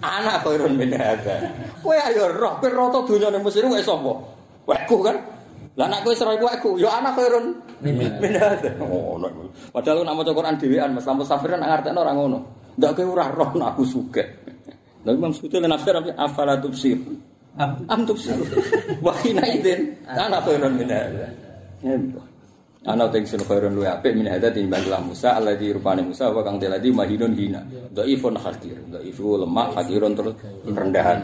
Anak khairun min hadza. Kowe ayo roh kowe rata dunyane Mesir kowe sapa? Weku kan? Lah anak kowe serai weku, ya anak khairun min hadza. Oh no. Padahal nak maca Quran dhewean Mas Lampus Safir nak ngartekno ora ngono. Ndak kowe ora roh nak aku sugih. Lah Imam Suyuti lan nafsir afala tubsir. Am tubsir. Wa khina idin anak khairun min hadza. Nembah. Ana teng sing khairun luwe apik min hadza timbang kelam Musa alladzi rupane Musa wa kang teladi mahinun hina. Dhaifun hakir, dhaifu lemah hakirun terus rendahan.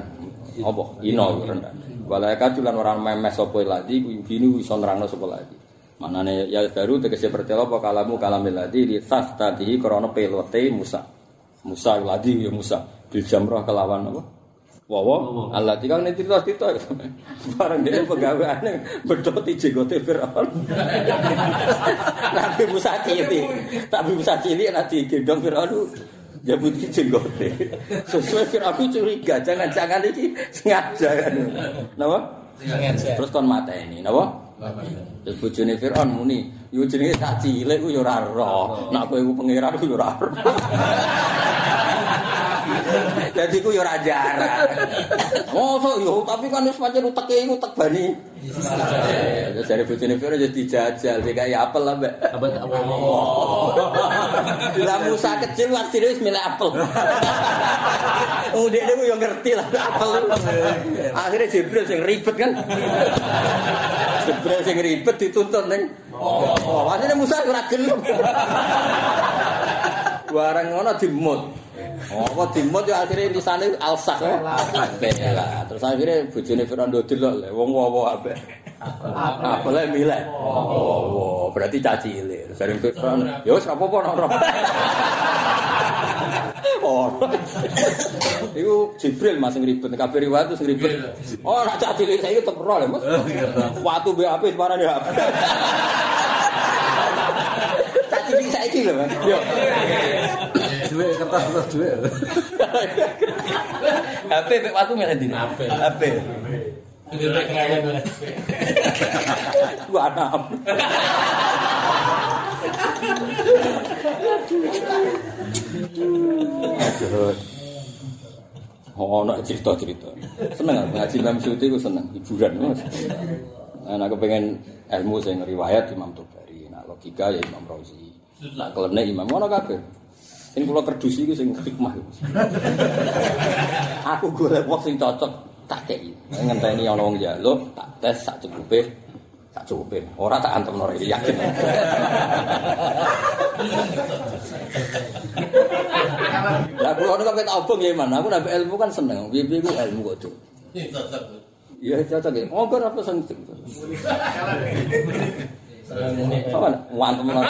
Apa? Ino rendahan. Walaikat lan ora memes sapa ladi ku gini iso nerangno sapa ladi. Manane ya baru tegese pertelo apa kalamu kalamil ladi di tas tadihi krana pelote Musa. Musa ladi ya Musa bil jamrah kelawan apa? Wawa, Allah tiga nih cerita cerita, barang dia pegawaiannya berdoti jenggote Fir'aun. Nabi Musa cili, tapi Musa cili nanti gendong Fir'aun jabuti jenggote. Sesuai Fir'aun curiga, jangan-jangan ini sengaja kan. Napa? Terus kon mata ini, napa? Terus bojone Fir'aun muni, yo jenenge tak cilik ku yo ora roh. Nek kowe ku pangeran ku yo ora roh. Jadi ku yo ora jarak. Mosok yo tapi kan wis pancen uteke iku utek bani. Terus dari bojone Fir'aun jadi jajal, dikai apel lah, Mbak. Apa apa? Lah Musa kecil waktu wis milih apel. Oh, dia ku yo ngerti lah apel. Akhirnya Jibril sing ribet kan. Jibril sing ribet dituntut ning. Oh, asline Musa ora gelem. Barang ngono dimut. Oh, kok dimut ya akhirnya tulisane alsah. Lah, terus akhirnya bojone Firaun dodol lho, wong wawa ape. Apa lah milih? Oh, berarti caci cilik. Terus dari Firaun, ya wis apa-apa roh. Oh. Iku Jibril Mas sing ribet kabeh riwayat sing ribet. Oh, nak cah cilik saiki tetep roh lho, Mas. Watu mbek apik parane ya. Cah cilik saiki lho, Mas. Yo. Duit kertas kertas duit. HP mbek watu milih ndi? HP. HP. Itu tak kaya gue. Gua anam. Aduh. Oh, nak cerita-cerita. Seneng aku ngaji Imam Suyuti ku seneng hiburan. Mas. Nah, aku pengen ilmu sing riwayat Imam Tobari, nak logika ya Imam Razi. Nak kelene Imam ngono kabeh. Sing kula kerdusi iku sing hikmah. Aku golek wong sing cocok tak kei. Ngenteni ana wong njaluk, tak tes sak cukupe. Tak cukupe. Ora tak antemno rek yakin. Lah kula niku tak obong ya Man. Aku nambah ilmu kan seneng. Piye-piye ku ilmu kok tuh. Cocok. Iya cocok ya. Ngobrol apa sing Apa wantem ora.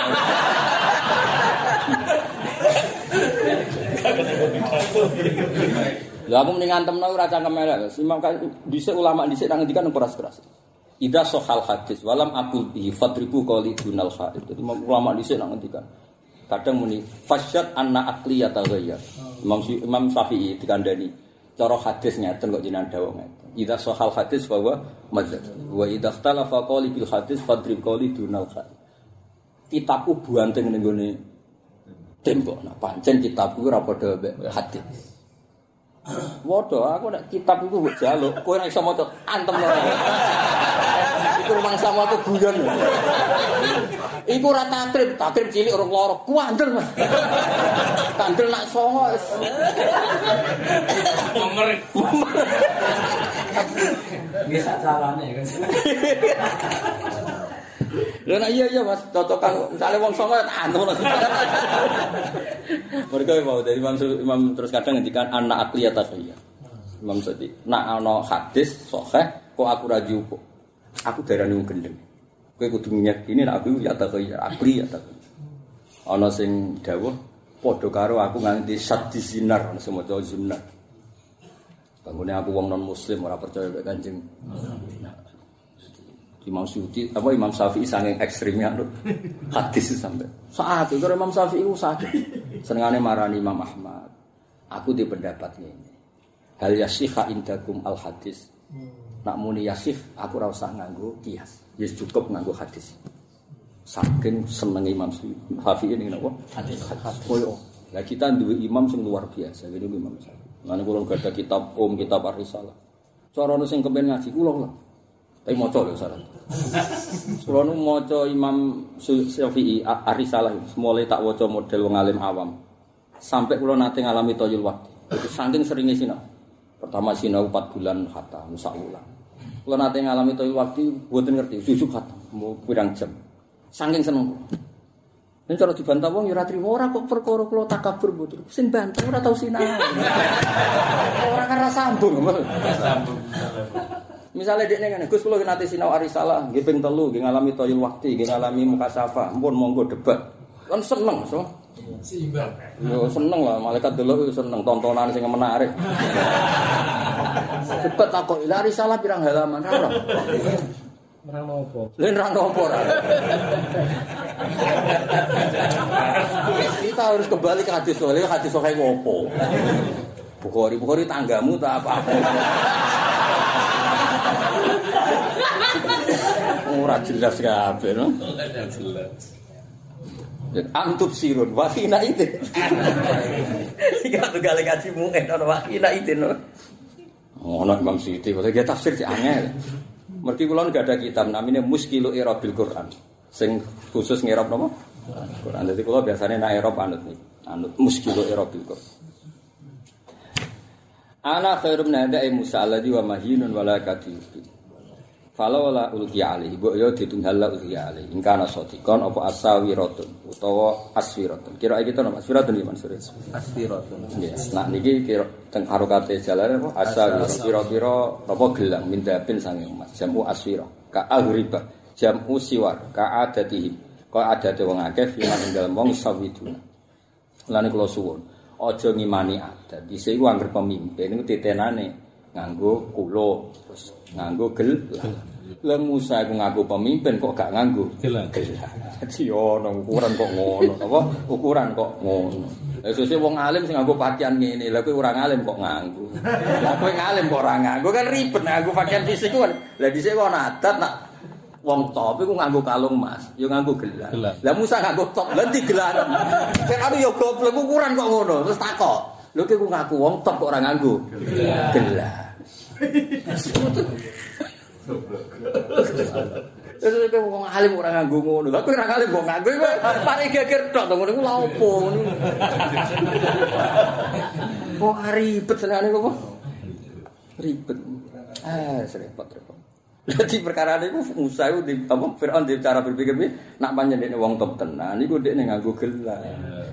Lah aku mending antemno ora cangkem elek. Imam kan dhisik ulama dhisik nang ngendikan keras-keras. Ida sohal hadis walam aku bi fadribu qali dunal hadis. Jadi ulama dhisik nang ngendikan. Kadang muni fasyad anna akli yataghayyar. Imam Imam Syafi'i dikandani cara hadis ngeten kok jenengan dawuh ngeten. Ida sohal hadis bahwa madzhab. Wa idza ikhtalafa qali bil hadis fadrib qali dunal hadis. Kitabku buanteng ning gone tembok. Nah, pancen kitabku ora padha mbek hadis. Waduh, aku nek kitab iku mbok jaluk, kowe ora iso maca antem ora. Iku rumang sama aku guyon. Iku ora takrib, takrib cilik urung loro, kuandel. Mas. Kandel nak songo. Nomor Nggih sak carane kan. Lha nek iya iya Mas, cocokan misale wong songo tak anu. Mereka mau dari Imam Imam terus kadang ngendikan anak akliyata saya. Imam Sadi, nak ana hadis sahih kok aku ra jupuk. Aku darani wong gendeng. Kowe kudu ngiyakini nek aku ya ta kaya akli ya ta. Ana sing dawuh padha karo aku nganti sadi sinar ana sing maca zinar. Bangunnya aku wong non muslim ora percaya mek Kanjeng. Imam Syuuti apa Imam Syafi'i saking ekstrimnya lho. Hadis sampai. Saat itu Imam Syafi'i itu sakit. Senengane marani Imam Ahmad. Aku di pendapat ini. Hal yasihha indakum al hadis. Nak muni yasih aku ora usah nganggo kias. Ya cukup nganggo hadis. Saking seneng Imam Syafi'i ini napa? Hadis. Koyo. Lah kita duwe imam sing luar biasa, gitu Imam Syafi'i. Lan kula gak ada kitab Om, kitab Ar-Risalah. Cara sing kepen ngaji kula kula. Tapi maca lho saran. Kula nu maca Imam Syafi'i A- Ar-Risalah mulai tak waca model wong alim awam. Sampai kula nate ngalami toyul waktu. Itu saking seringnya sinau. Pertama sinau 4 bulan khatam, sak wulan. Kula nate ngalami toyul waktu mboten ngerti, susuk khatam, mau pirang jam. Saking seneng. Ini cara dibantah wong ya ora trimo ora kok perkara kula takabur mboten. Sing bantah ora tau sinau. Ora kan ra sambung. Misalnya dia ngene, Gus kula nate sinau arisalah, nggih ping telu, nggih ngalami toyul waktu, nggih ngalami mukasafa, ampun monggo debat. Kan seneng, so. Seimbang. Yo seneng lah, malaikat dulu seneng tontonan sing menarik. Debat takok, "Lah risalah pirang halaman?" Ora. Ora apa. Lain ra nopo ora. Kita harus kembali ke hadis soalnya hadis soalnya ngopo. Bukhari, Bukhari tanggamu tak apa Ora jelas kabeh no. Jelas. Antub sirun wakina itu. Iki aku gale kaji mungkin ana wakina itu no. Ono Imam Suyuti kok dia tafsir sih angel. Mergi kula nggak ada kitab namanya Muskilu Irabil Quran. Sing khusus ngerop napa? Quran. Jadi kula biasanya nak erop anut nih. Anut Muskilu Irabil Quran. Ana khairum nada'i Musa alladhi wa mahinun wala katibin. Fala wala ulki alih, ibu yo ditunggal la ulki alih. Ingkana sotikon apa asawiratun utawa aswiratun. Kira kita nama aswiratun gimana sore? Asfiratun. Yes. Nah niki kira teng harokate jalan apa asawira. Kira-kira apa gelang mindapin sange emas. Jamu aswira. Ka ahriba. Jamu siwar. Ka adatihim. Ka adate wong akeh fiman ing dalem wong sawiduna. Lan kula suwun, aja ngimani adat. Dhisik iku anggere pemimpin niku titenane nganggo kulo terus nganggo gel. Lah Musa iku nganggo pemimpin kok gak nganggo Gelang. gelang. Dadi ono ukuran kok ngono, apa? Ukuran kok ngono. Lah sesuk wong alim sing nganggo pakaian ngene, lah kowe ora ngalim kok nganggo. Lah kowe ngalim kok ora nganggo kan ribet nganggo pakaian fisik kan. Lah dhisik ana adat nak wong top iku nganggo kalung emas, ya nganggo gelang. Lah Musa nganggo top, lah ndi gelang. Anu ya goblok ukuran kok ngono, terus takok. Lho kowe ku ngaku wong top kok ora nganggo gelang. Terus kowe wong alim ora nganggo ngono. Lah kowe ora alim kok nganggo kowe mari geger tok to ngono iku lha opo ngono. Kok ribet senengane kok? Ribet. Ah, repot repot. Jadi perkara niku Musa iku di apa Firaun di cara berpikir piye nak panjenengan wong top tenan niku dekne nganggo gelang.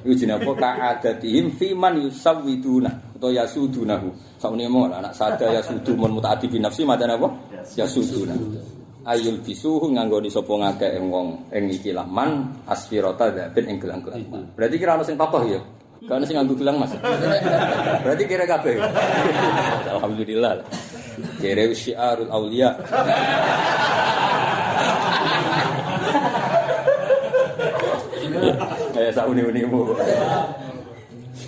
Iku jenenge apa ka'adatihim fi man yusawwiduna utawa yasudunahu. Saune mo anak sada yasudu mun mutaati bi nafsi madan apa? Yasuduna. Ayul bisuhu nganggoni sapa ngakeh ing wong ing iki lah man asfirata dzabin ing gelang-gelang. Berarti kira ana sing tokoh ya. Gak ana sing nganggo gelang Mas. Berarti kira kabeh. Alhamdulillah. Kira syiarul aulia. Eh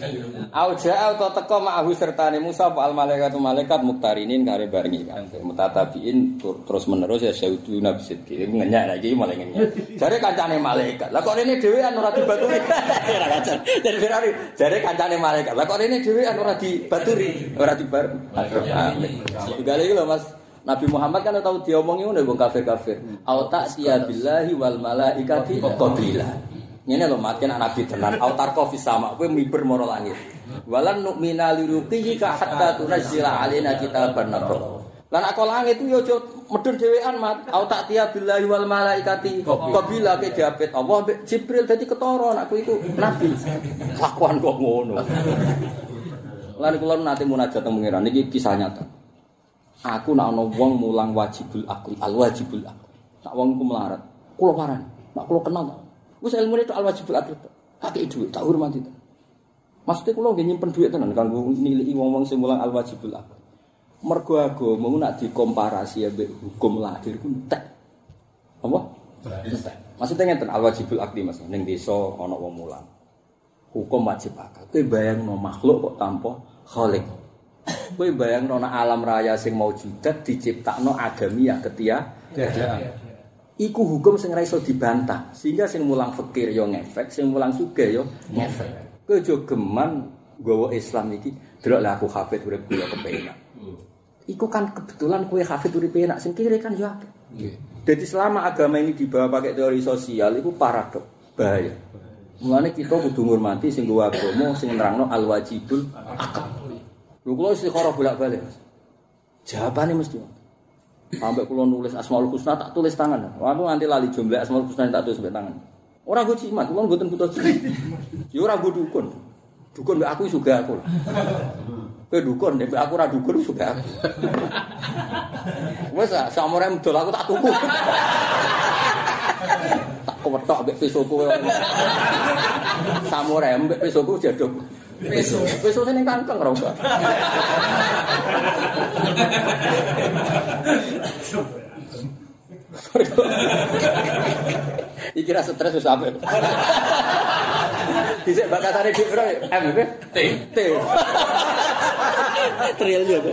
sauni-unimu. Auja auto teko ma'ahu sertane Musa apa al malaikatu malaikat muktarinin kare barengi kan. Mutatabiin terus menerus ya saudu nabi sidki. Ngenyak lagi ngenyak. Jare kancane malaikat. Lah kok rene dhewean ora dibaturi. Ora kacan. Jadi Fir'aun jare kancane malaikat. Lah kok rene dhewean ora dibaturi, ora dibar. Digale iki lho Mas. Nabi Muhammad kan tahu diomongi ngono wong kafir-kafir. Au ta'siya billahi wal malaikati qabila. Ngene lho makin anak nabi tenan autar kofi sama kowe miber moro langit. Walan nu'mina liruqihi ka hatta tunazzila alaina kitaban naqra. Lan aku langit ku yo aja medun dhewean mat. Au tak tiya billahi wal malaikati. Qabila ke diapit Allah mbek Jibril dadi ketara anakku iku nabi. Lakuan kok ngono. Lan kula nate munajat teng pangeran iki kisah nyata. Aku nak ana wong mulang wajibul akli, al wajibul akli. Nak wong iku melarat, kula parani. Nak kula kenal. Wis ilmune itu al wajibul akli. Tak kei dhuwit, tak hormati. Maksudnya kula nggih nyimpen dhuwit tenan kanggo niliki wong-wong sing mulang al wajibul akli. Mergo agama nak dikomparasi ambek hukum lahir ku entek. Apa? Entek. Maksudnya ngeten al wajibul akli Mas, ning desa ana wong mulang. Hukum wajib akal. Kowe bayangno makhluk kok tanpa khalik. Kowe bayangno alam raya sing maujudat diciptakno agamiah ketia Iku hukum sing ora iso dibantah. Sehingga sing mulang fikir yo ngefek, sing mulang sugih yo ngefek. Kowe aja geman nggawa Islam iki, delok lah aku hafid urip kula kepenak. Iku kan kebetulan kue hafid uripe enak sing kiri kan yo akeh. Jadi selama agama ini dibawa pakai teori sosial itu paradok, bahaya. Mulane kita kudu ngurmati sing nggawa agama sing nerangno al wajibul akal. Lho kula istikhara bolak-balik. Jawabane mesti Sampai kula nulis Asmaul Husna tak tulis tangan. Waktu nanti lali jumlah Asmaul Husna tak tulis tangan. Ora go cimat, kula mboten butuh cimat. Ya ora go dukun. Dukun mbek aku juga aku. Kowe dukun, nek aku ora dukun juga aku. Wes ah, samure medol aku tak tuku. tak kewethok mbek pesoku. Samure mbek pesoku jaduk. Peso, ning kangkeng ora usah. Iki ra stres wis apik. Dhisik bakatane dik piro? M iki? T. T. Triliun.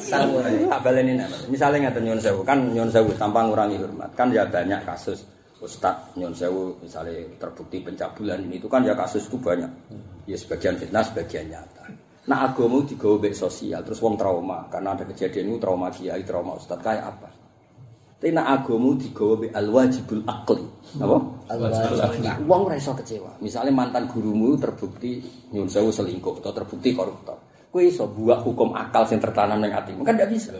Samurai. Tak baleni nek. Misale ngaten nyuwun sewu, kan nyuwun sewu tanpa ngurangi hormat. Kan ya banyak kasus Ustaz nyuwun sewu misalnya terbukti pencabulan ini itu kan ya kasus itu banyak. Ya sebagian fitnah, sebagian nyata. Nah agama digawe mbek sosial, terus wong trauma karena ada kejadian itu trauma kiai, trauma ustaz kayak apa? Tapi nak agama digawe mbek al wajibul akli. Apa? Wong ora iso kecewa. Misalnya mantan gurumu terbukti nyuwun sewu selingkuh atau terbukti koruptor. Kowe iso buat hukum akal sing tertanam ning atimu. Kan ndak bisa.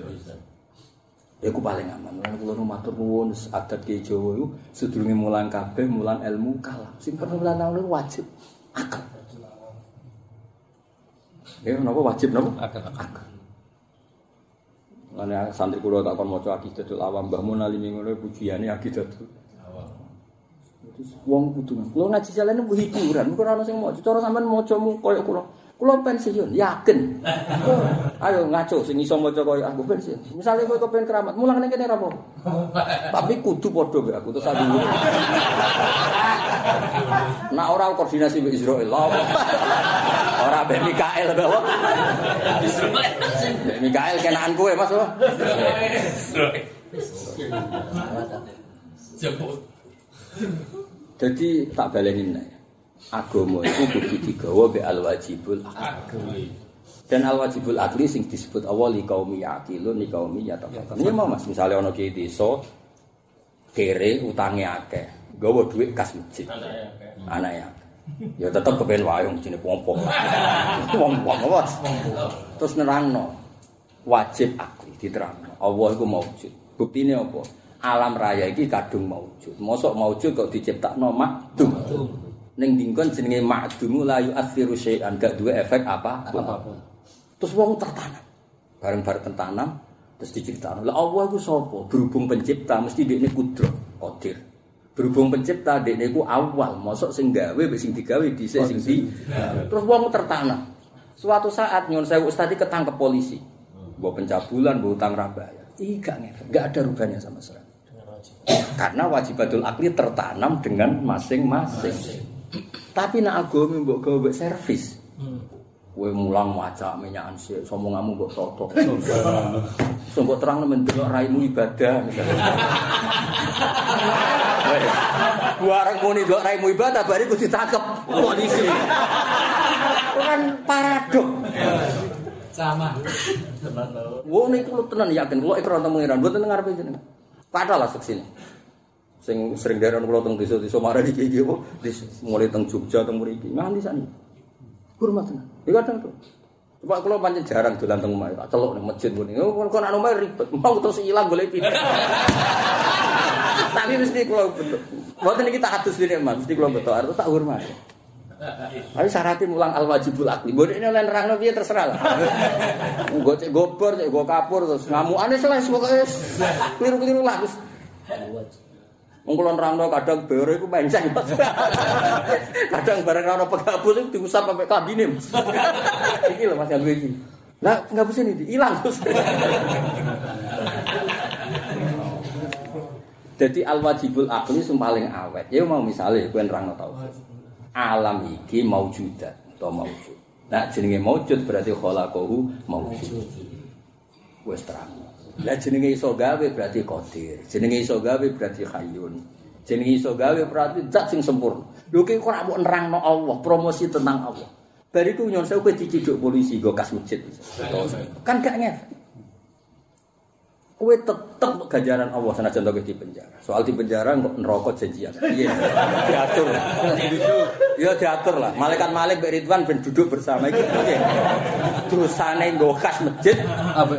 Ya aku paling aman. Lan kula nu matur nuwun adat ki Jawa iku sedurunge mulang kabeh mulang ilmu kalam. Sing perlu mulang ilmu wajib akal. Ya napa wajib napa? Akal. Akal. Lan santri kula tak kon maca Aqidatul Awam Mbah Mun Ali ngono pujiane Aqidatul Terus wong kudu. Kula ngaji jalane hiburan, kok ono sing maca. Cara sampean macamu koyo kula. Kula pensiun, yakin. Ayo ngaco sing iso maca koyo aku pensiun. Misale kowe kepen keramat, mulang ning kene ora. Tapi kudu padha mbek aku terus aku. Nah ora koordinasi mbek Israel. Ora mbek Mikael mbek apa? Mbek Mikael kenaan kowe Mas. Jadi tak baleni nek. Agama itu kudu digawa mbek al-wajibul akli. Dan al-wajibul akli sing disebut awal li qaumi yaqilun li qaumi yatafakkarun. Ya mau Mas, misale ana kiai desa kere utange akeh, gawa dhuwit kas masjid. Anak ya. Ya tetep kepen wae wong jenenge pompo. Wong-wong apa? Terus nerangno wajib akli diterangno. Allah iku maujud. Buktine apa? Alam raya iki kadung maujud. Mosok maujud kok diciptakno makdum. Ning dingkon jenenge makdum la yu'athiru syai'an gak duwe efek apa? Apa pun. Terus wong tertanam. Bareng-bareng tertanam terus diciptakan. Lah Allah iku sapa? Berhubung pencipta mesti dekne kudro, qadir. Berhubung pencipta dekne iku awal, mosok sing gawe mbek sing digawe dhisik sing di. Terus wong tertanam. Suatu saat nyon sewu ustadi ketangkep polisi. Mbok pencabulan, mbok utang ra bayar. Ih gak ngefek, gak ada rubahnya sama sekali. Karena wajibatul akli tertanam dengan masing-masing. Tapi nak agama mbok gawe mbek servis. Kowe mulang maca minyakan sik, sombonganmu mbok totok. Sombong terang mendelok raimu ibadah misalnya. Bareng muni ndok raimu ibadah bari kudu ditangkep polisi. Kan paradok. Sama. Wong niku lu tenan yakin kula ikrar teng pengiran, mboten ngarepe jenengan. Padahal lah seksine. Sing sering daerah kula teng desa-desa marah iki iki apa? Dis- mulai teng Jogja teng mriki nganti sakniki. Hormat tenan. Ya kadang tuh. Cuma kalau pancen jarang dolan teng omah, tak celuk nang masjid muni. Oh, kok nak omah ribet, mau terus ilang golek pindah. Tapi mesti kula betul. Mboten iki tak atus dene, Mas. Mesti kula betul, arep tak hormat. Tapi syaratnya mulang al wajibul akli. Bodoh ini oleh nerangno piye terserah lah. Gue cek gobor, cek gue kapur terus ngamukane selesai pokoknya keliru-keliru lah terus. Wong kula nerangno kadang beore iku menceng. kadang bareng ana pegabus itu diusap sampai kabine. Iki lho Mas Abdi iki. Lah pegabus ini hilang terus. Jadi al wajibul akli sing paling awet. Ya mau misalnya kowe nerangno tau. Alam iki maujudat atau maujud. Nah jenenge maujud berarti khalaqahu maujud. Wes terang. Lah jenenge iso gawe berarti qadir. Jenenge iso gawe berarti hayyun. Jenenge iso gawe berarti zat sing sempurna. Lho ki kok mau nerangno Allah, promosi tentang Allah. Bariku nyon sewu kowe diciduk polisi go kas masjid. Kan gak ngef. Kowe tetep ganjaran Allah senajan to di penjara. Soal di penjara kok neraka janjian. Iya, diatur. Iya diatur lah. Malaikat Malik Mbak Ridwan ben duduk bersama iki. Oke. Terusane nggo khas masjid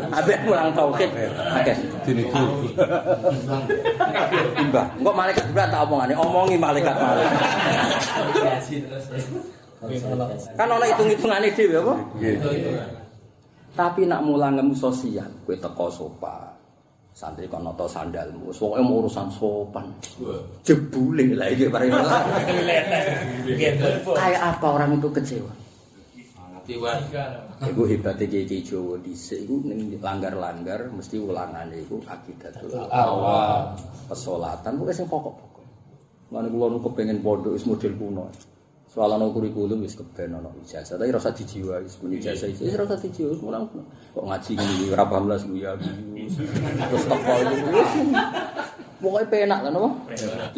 ambek mulang tauhid. Oke. Dini dulu. Timbang. Engko malaikat Jibril tak omongane, omongi malaikat Malik. Kan ana hitung-hitungane dhewe apa? Tapi nak mulang ngemu sosial, kowe teko sopan. Santri kon noto sandalmu, soalnya mau urusan sopan. Jebule lah iki bareng lah. Kayak apa orang itu kecewa? Iku hebatnya kiai Jawa dhisik iku ning langgar-langgar mesti ulangane iku akidatul awal. Pesolatan pokoke sing pokok-pokok. Lan kula nu kepengin pondok wis model kuno. Soal ana kurikulum wis keben ana ijazah, tapi rasa dijiwa wis muni ijazah iki. Wis rasa dijiwa mulang. Kok ngaji ngene ora paham lah ya. Terus teko itu wis. Pokoke penak kan apa?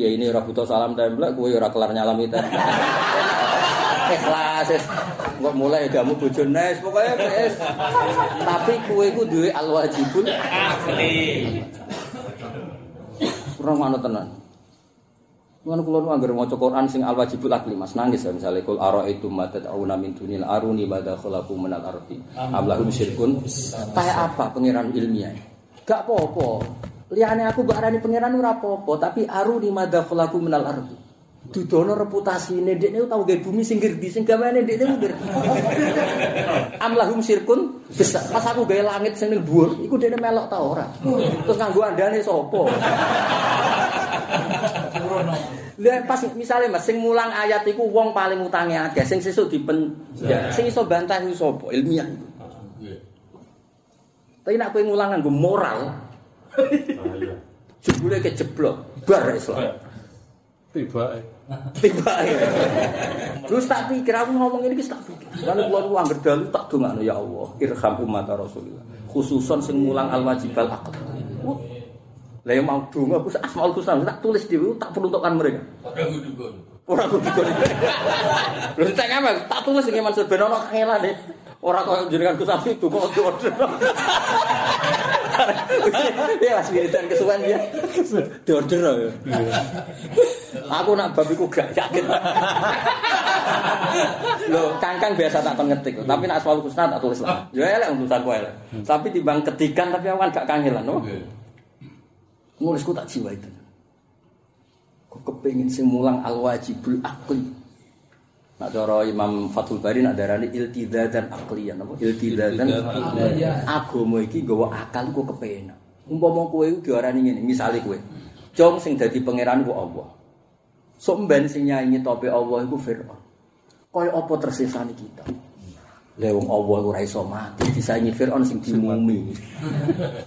Ya ini ora butuh salam templek, kowe ora kelar nyalami templek. Ikhlas wis. Kok mulai gamu bojone wis pokoke wis. Tapi kowe iku duwe alwajibul akli. Kurang manut tenan. Mun kula nu anggere maca Quran sing al wajibul akli Mas. Nangis ya misale kul ara itu matat auna min dunil aruni bada khalaqu minal ardi? Ablahum syirkun. Kayak apa pangeran ilmiah. Gak apa-apa. Liyane aku mbak arani pangeran ora apa-apa tapi aruni madha khalaqu minal ardi. Dudono reputasine dekne tau gawe bumi sing ngerti sing gaweane dekne ngerti. Amlahum syirkun bisa pas aku gawe langit sing dhuwur iku dekne melok ta ora? Terus nganggo andane sapa Lah pas misale Mas sing mulang ayat iku wong paling utange akeh sing sesuk dipen sing iso bantah iku sapa ilmiah iku. Tapi nek kowe ngulang nganggo moral. Jebule kejeblok bar Islam. Tiba Tiba Terus tak pikir aku ngomong ini tak pikir. Lalu keluar uang berdalu tak dongakno ya Allah, irham umat Rasulullah. Khususon sing mulang al wajibal aqd. Lah yang mau donga aku asmaul husna tak tulis dhewe tak peruntukkan mereka. Ora kudu kon. Ora kudu kon. Lha tak ngapa tak tulis iki Mansur ben ono kangelane. Ora kok jenengan Gus Afi donga order. Ya wis wiridan kesuwen ya. Diorder ya. Aku nak bab iku gak yakin. Lho, kangkang biasa tak kon ngetik, tapi nak asmaul husna tak tulis lah. Ya elek urusan kowe elek. Tapi timbang ketikan tapi aku kan gak kangelan, no. Nulisku tak jiwa itu. Kok kepengin sing mulang al wajibul akli. Nak cara Imam Fathul Bari nak darani iltidadan akliyan apa iltidadan agama iki nggawa akal kok kepenak. Umpama kowe iku diarani ngene, misale kowe. Jong sing dadi pangeran ku Allah. Sok mben sing nyanyi tope Allah iku Firaun. Kaya apa tersisane kita? Lah wong Allah ora iso mati disaingi Firaun sing dimumi.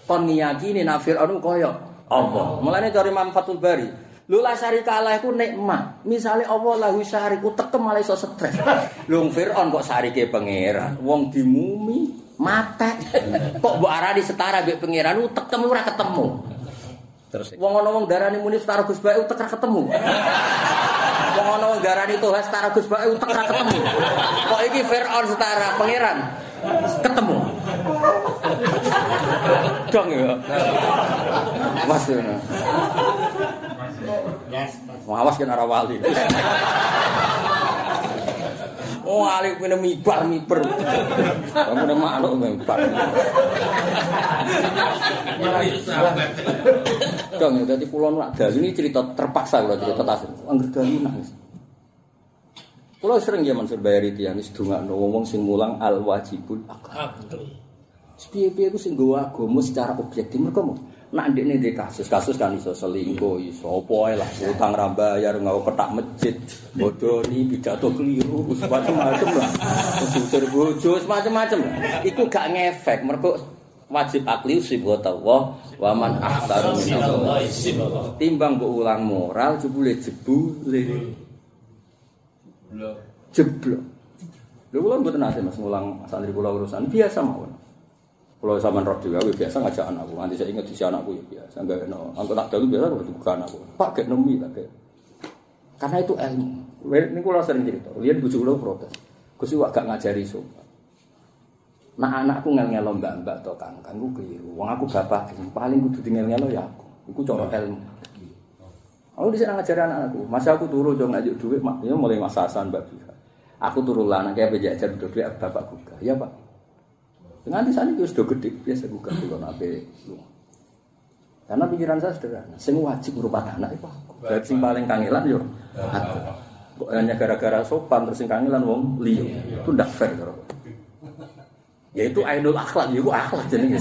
Kon ngiyakini nak Firaun kaya Allah. Mulane dari Imam Fathul Bari, lho la syarika Allah iku nikmat. Misale Allah lahu syariku tekem malah iso stres. Lho Firaun kok syarike pangeran, wong dimumi mate. Kok mbok arani setara mbek pangeran u tekem ora ketemu. Terus wong ana wong darani muni setara Gus Bae utek ketemu. Wong ana wong darani Tuhan setara Gus Bae utek ketemu. Kok iki Firaun setara pangeran ketemu. Dong ya. Mas ya. Awas kan arah wali. Oh, alik kene mibar miber. Kamu nek manuk mibar. Dong, dadi kula dalu ini cerita terpaksa kula cerita tasir. Angger dalu nangis. Kula sering ya Mansur bayari tiyang wis dongakno wong sing mulang al wajibul akal. Piye-piye ku sing nggawa agama secara objektif mergo mau nak ndekne di kasus-kasus kan iso selingkuh, iso apa ae lah, utang ra bayar nggawa petak masjid, bodoni pidato keliru, macam-macam lah. Usir bojo, macam-macam lah. Iku gak ngefek mergo wajib akli sibghat Allah wa man ahsanu minallah. Timbang mbok ulang moral jebule jebule. Jeblok. Lha kula mboten nate Mas ngulang santri kula urusan biasa mawon. Kalau sama roh juga, biasa ngajak anakku. Nanti saya ingat di anakku ya biasa. Enggak no. Angko tak dulu biasa kalau bukan anakku. Pak tak kayak. Karena itu ilmu. Ini kalau sering cerita. Lihat bujuk lo protes. Gue sih gak ngajari sopan. Nah anakku ngel ngelo mbak mbak atau kangkang gue keliru. Wong aku bapak paling kudu tinggal ngelo ya aku. Iku cara ilmu. Aku di sana ngajari anak-anakku. Masa aku turu jong ngajak duit, mak, ya mulai masasan mbak Aku turu lah, anaknya bejajar duit bapak buka. Ya pak, Nganti saat itu sudah gede, biasa buka kalau nabe Karena pikiran saya sederhana, sing wajib merupakan anak itu aku. Berarti sing paling kangelan yo aku. Kok hanya gara-gara sopan terus sing kangelan wong liyo. Itu ndak fair karo. Ya itu ainul akhlak, ya itu akhlak jenenge.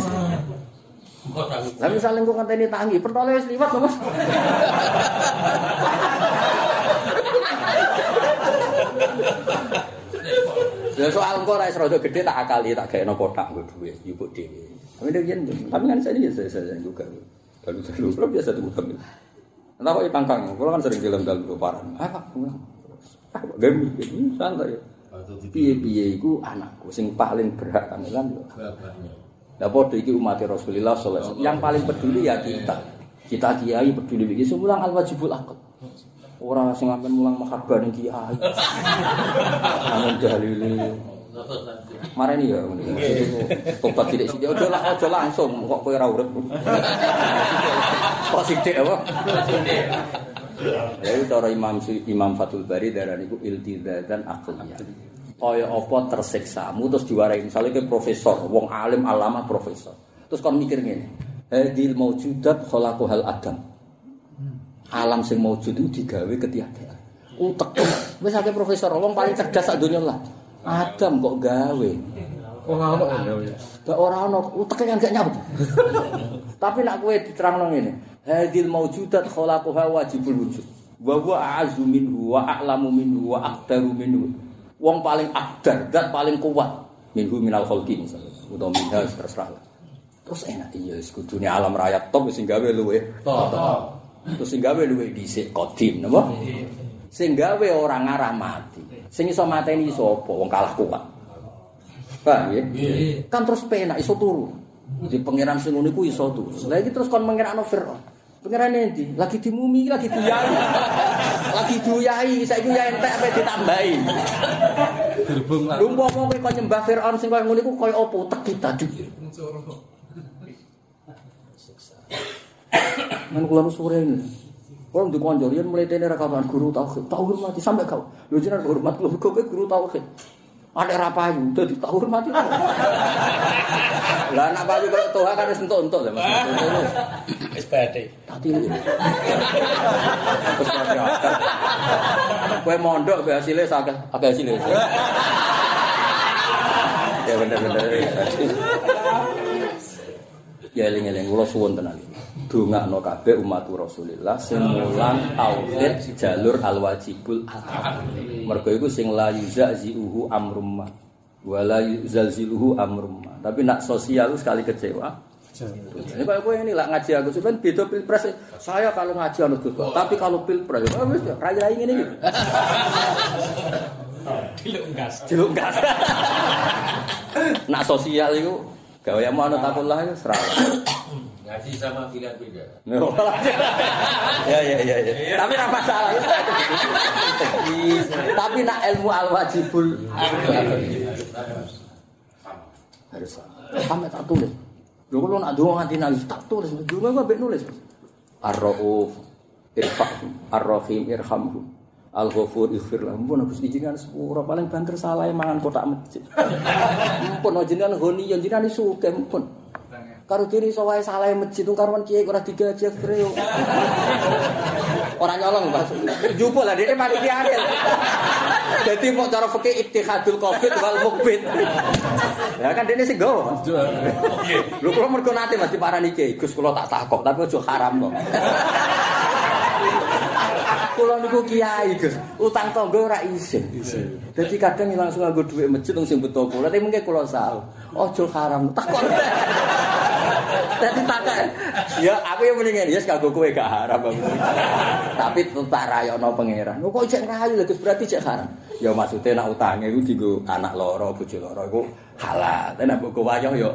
Lah misalnya kok ngenteni tangi, pertole wis liwat lho Mas. Ya soal engko ora rada gede tak akali tak gawe kotak nggo dhuwit yupuk dhewe. Tapi dia yen tapi kan saya ya saya saya juga. Lalu dulu belum biasa tuh kami. Entah kok tangkang, kalau kan sering film dalam paran. Apa? Gemi, itu santai. Piye-piye iku anakku sing paling berhak kan kan. Lah padha iki umat Rasulullah sallallahu alaihi wasallam. Yang paling peduli ya kita. Kita kiai peduli iki semulang al wajibul akal. Orang sing akan mulang mahabbah ning kiai. Amun dalile. Marani ya tobat sithik sithik aja lah aja langsung kok kowe ora urip. Kok sithik apa? Ya cara Imam Imam Fathul Bari darah niku iltizatan aqliyah. Kaya apa tersiksamu terus diwarai misalnya ke profesor, wong alim alama profesor. Terus kon mikir ngene. Hadil maujudat khalaqul adam. Alam sing maujud itu digawe ketiadaan. Utek. Wis akeh profesor wong paling cerdas sak donya lah. Adam kok gawe. Oh, ono ya. Gak ora ono uteke kan gak nyambut. Tapi nak kowe diterangno ngene. Hadil maujudat khalaquha wajibul wujud. Wa huwa a'azzu minhu wa a'lamu minhu wa aqdaru minhu. Wong paling akdar, dat paling kuat minhu minal khalqi misalnya. Utawa minha terserah. Terus enak iya kudune alam raya top sing gawe luwe. Top. Terus sing gawe luwe dhisik kodim napa? Sing gawe ora ngarah mati. Sing iso mateni sapa? Wong kalah kuat. Paham ya? Kan terus penak iso turu. Di pangeran sing ngono iku iso turu. Lah iki terus kon mengerakno Firaun. Pangeran endi? Lagi dimumi, lagi duyai. lagi duyai, saiki ya entek apa ditambahi. Gerbong lah. Lu mau kowe kok nyembah Firaun sing koyo ngono iku koyo apa teki tadi. Nang kula sore ini. Kalau di konjol, yang mulai tene rekaman guru tauhid, tak hormati sampai kau. Lu jangan hormat lu, kau guru tauhid. Ada rapayu, jadi tak hormati. Lah anak payu kalau toha kan harus entuk entuk lah mas. Wis badhe. Tati lu. Terus pakai akar. Kue mondok be hasilnya sakit, agak hasilnya. Ya bener-bener. Ya eling-eling kula suwun tenan. Dongakno kabeh umat Rasulillah sing mulang tauhid jalur al-wajibul akal. Mergo iku sing la yuzazihu amrum ma wala yuzalziluhu amrum ma. Tapi nak sosial sekali kecewa. Ini kayak gue ini lah ngaji aku sebenarnya beda pilpres. Saya kalau ngaji anu Gus, tapi kalau pilpres ya wis raya ini gitu. Diluk gas. Jeluk gas. nak sosial itu gawe mau anu takullah itu serah. Ngaji sama pilihan beda. ya ya ya ya. Tapi apa masalah itu. Tapi nak ilmu al wajibul harus sampai tak tulis. Lho kalau nak doa nganti nangis tak tulis. Gua mbek nulis. Ar-Rauf irfa'hum, Ar-Rahim irhamhum. Al Ghafur ighfir lah. Ampun Gusti jenengan sepura paling banter salah mangan kotak masjid. Ampun jenengan goni yen jenengan sugih ampun. Karo diri iso wae salah masjid tung karuan kiai ora digaji akhire yo. Ora nyolong Mas. Jupuk lah dhek panitiane. Dadi kok cara fikih ittihadul qabid wal mukbid. Ya kan dene sing gowo. Lho kula mergo nate Mas diparani kiai, Gus kula tak takok tapi aja haram kok. Kula niku kiai, Gus. Utang tangga ora isin. Dadi kadang langsung nganggo dhuwit masjid sing butuh kula. Tapi mengke kula salah. Aja haram. Takok. Dadi takok. Ya aku yang mendingan ya kanggo kowe gak haram. Tapi tetap rayono pangeran. Kok cek rayu lho Gus berarti cek haram. Ya maksudnya nak utange iku dienggo anak loro, bojo loro iku halal. Tapi nek mbok wayo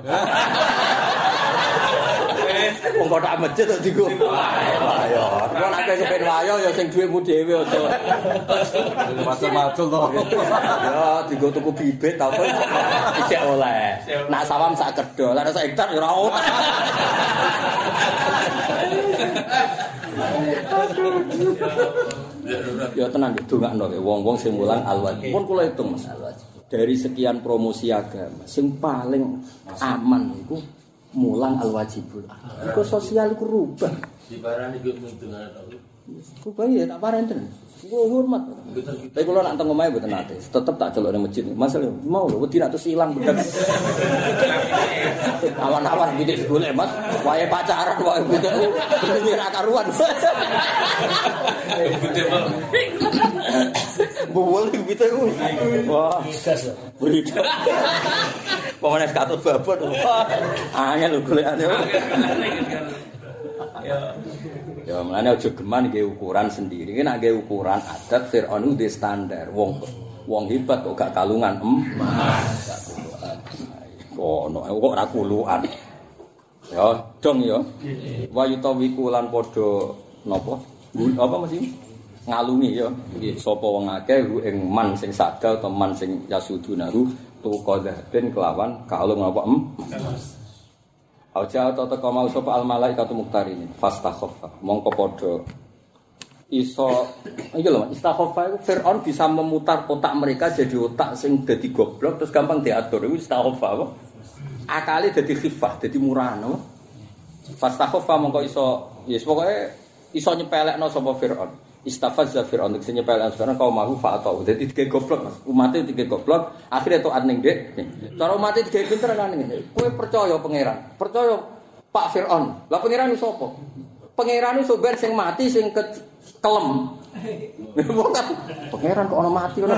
Wong kotak masjid kok dienggo wayo. Kok nek kepen wayo ya sing duwemu dhewe aja. Macul-macul to. Ya dienggo tuku bibit ta apa isih oleh. Nak sawam sak kedol, nek sak hektar ya ora oleh. Ya tenang ya dongakno wong-wong sing mulang al-wajib. Pun kula hitung Mas. Dari sekian promosi agama, sing paling aman iku mulang al-wajibul. Iku sosial iku rubah. Di barang itu menghitungkan apa? Rubah ya tak parenten. Iku hormat. Tapi kalau nak teng omahe mboten nate, tetep tak celok ning masjid. Masalah mau lho wedi nak terus ilang bedak. Awan-awan gitu golek Mas. Wae pacaran wae gitu. Bener ra karuan. Buwel gitu. Wah, Gas lho. beridak. Pemene katut babon. Angel lho golekane. Ya mulane aja geman nggih ukuran sendiri. Nek nggih ukuran adat Firaun ndek standar. Wong wong hebat kok gak kalungan emas. Kuluan. Ono kok ora kuluan. Ya, dong ya. Wa yutawiku lan padha napa? Apa mesti ngalungi ya. Sapa wong akeh ing man sing sadal atau man sing yasudunahu tu qadhaben kelawan kalung apa? Emas. Aja atau teko mau sapa al malaikatu muktarini fastakhaffa mongko padha. Iso iki lho istakhaffa iku Firaun bisa memutar otak mereka jadi otak sing dadi goblok terus gampang diatur. Iku istakhaffa apa? Akale dadi khifah dadi murano fastakhaffa mongko iso yes pokoke iso nyepelekno sapa Firaun istafazza Firaun sing nyepelekno sekarang kau mau fa atau dadi dige goblok Mas. Umate dige goblok akhirnya tuh ning Dek. Cara umate dige pinter kan ngene kowe percaya pangeran? Percaya Pak Firaun? Lah pangeran iso apa pangeran iso ben sing mati sing ke kelem bukan pangeran kok ono mati? Ono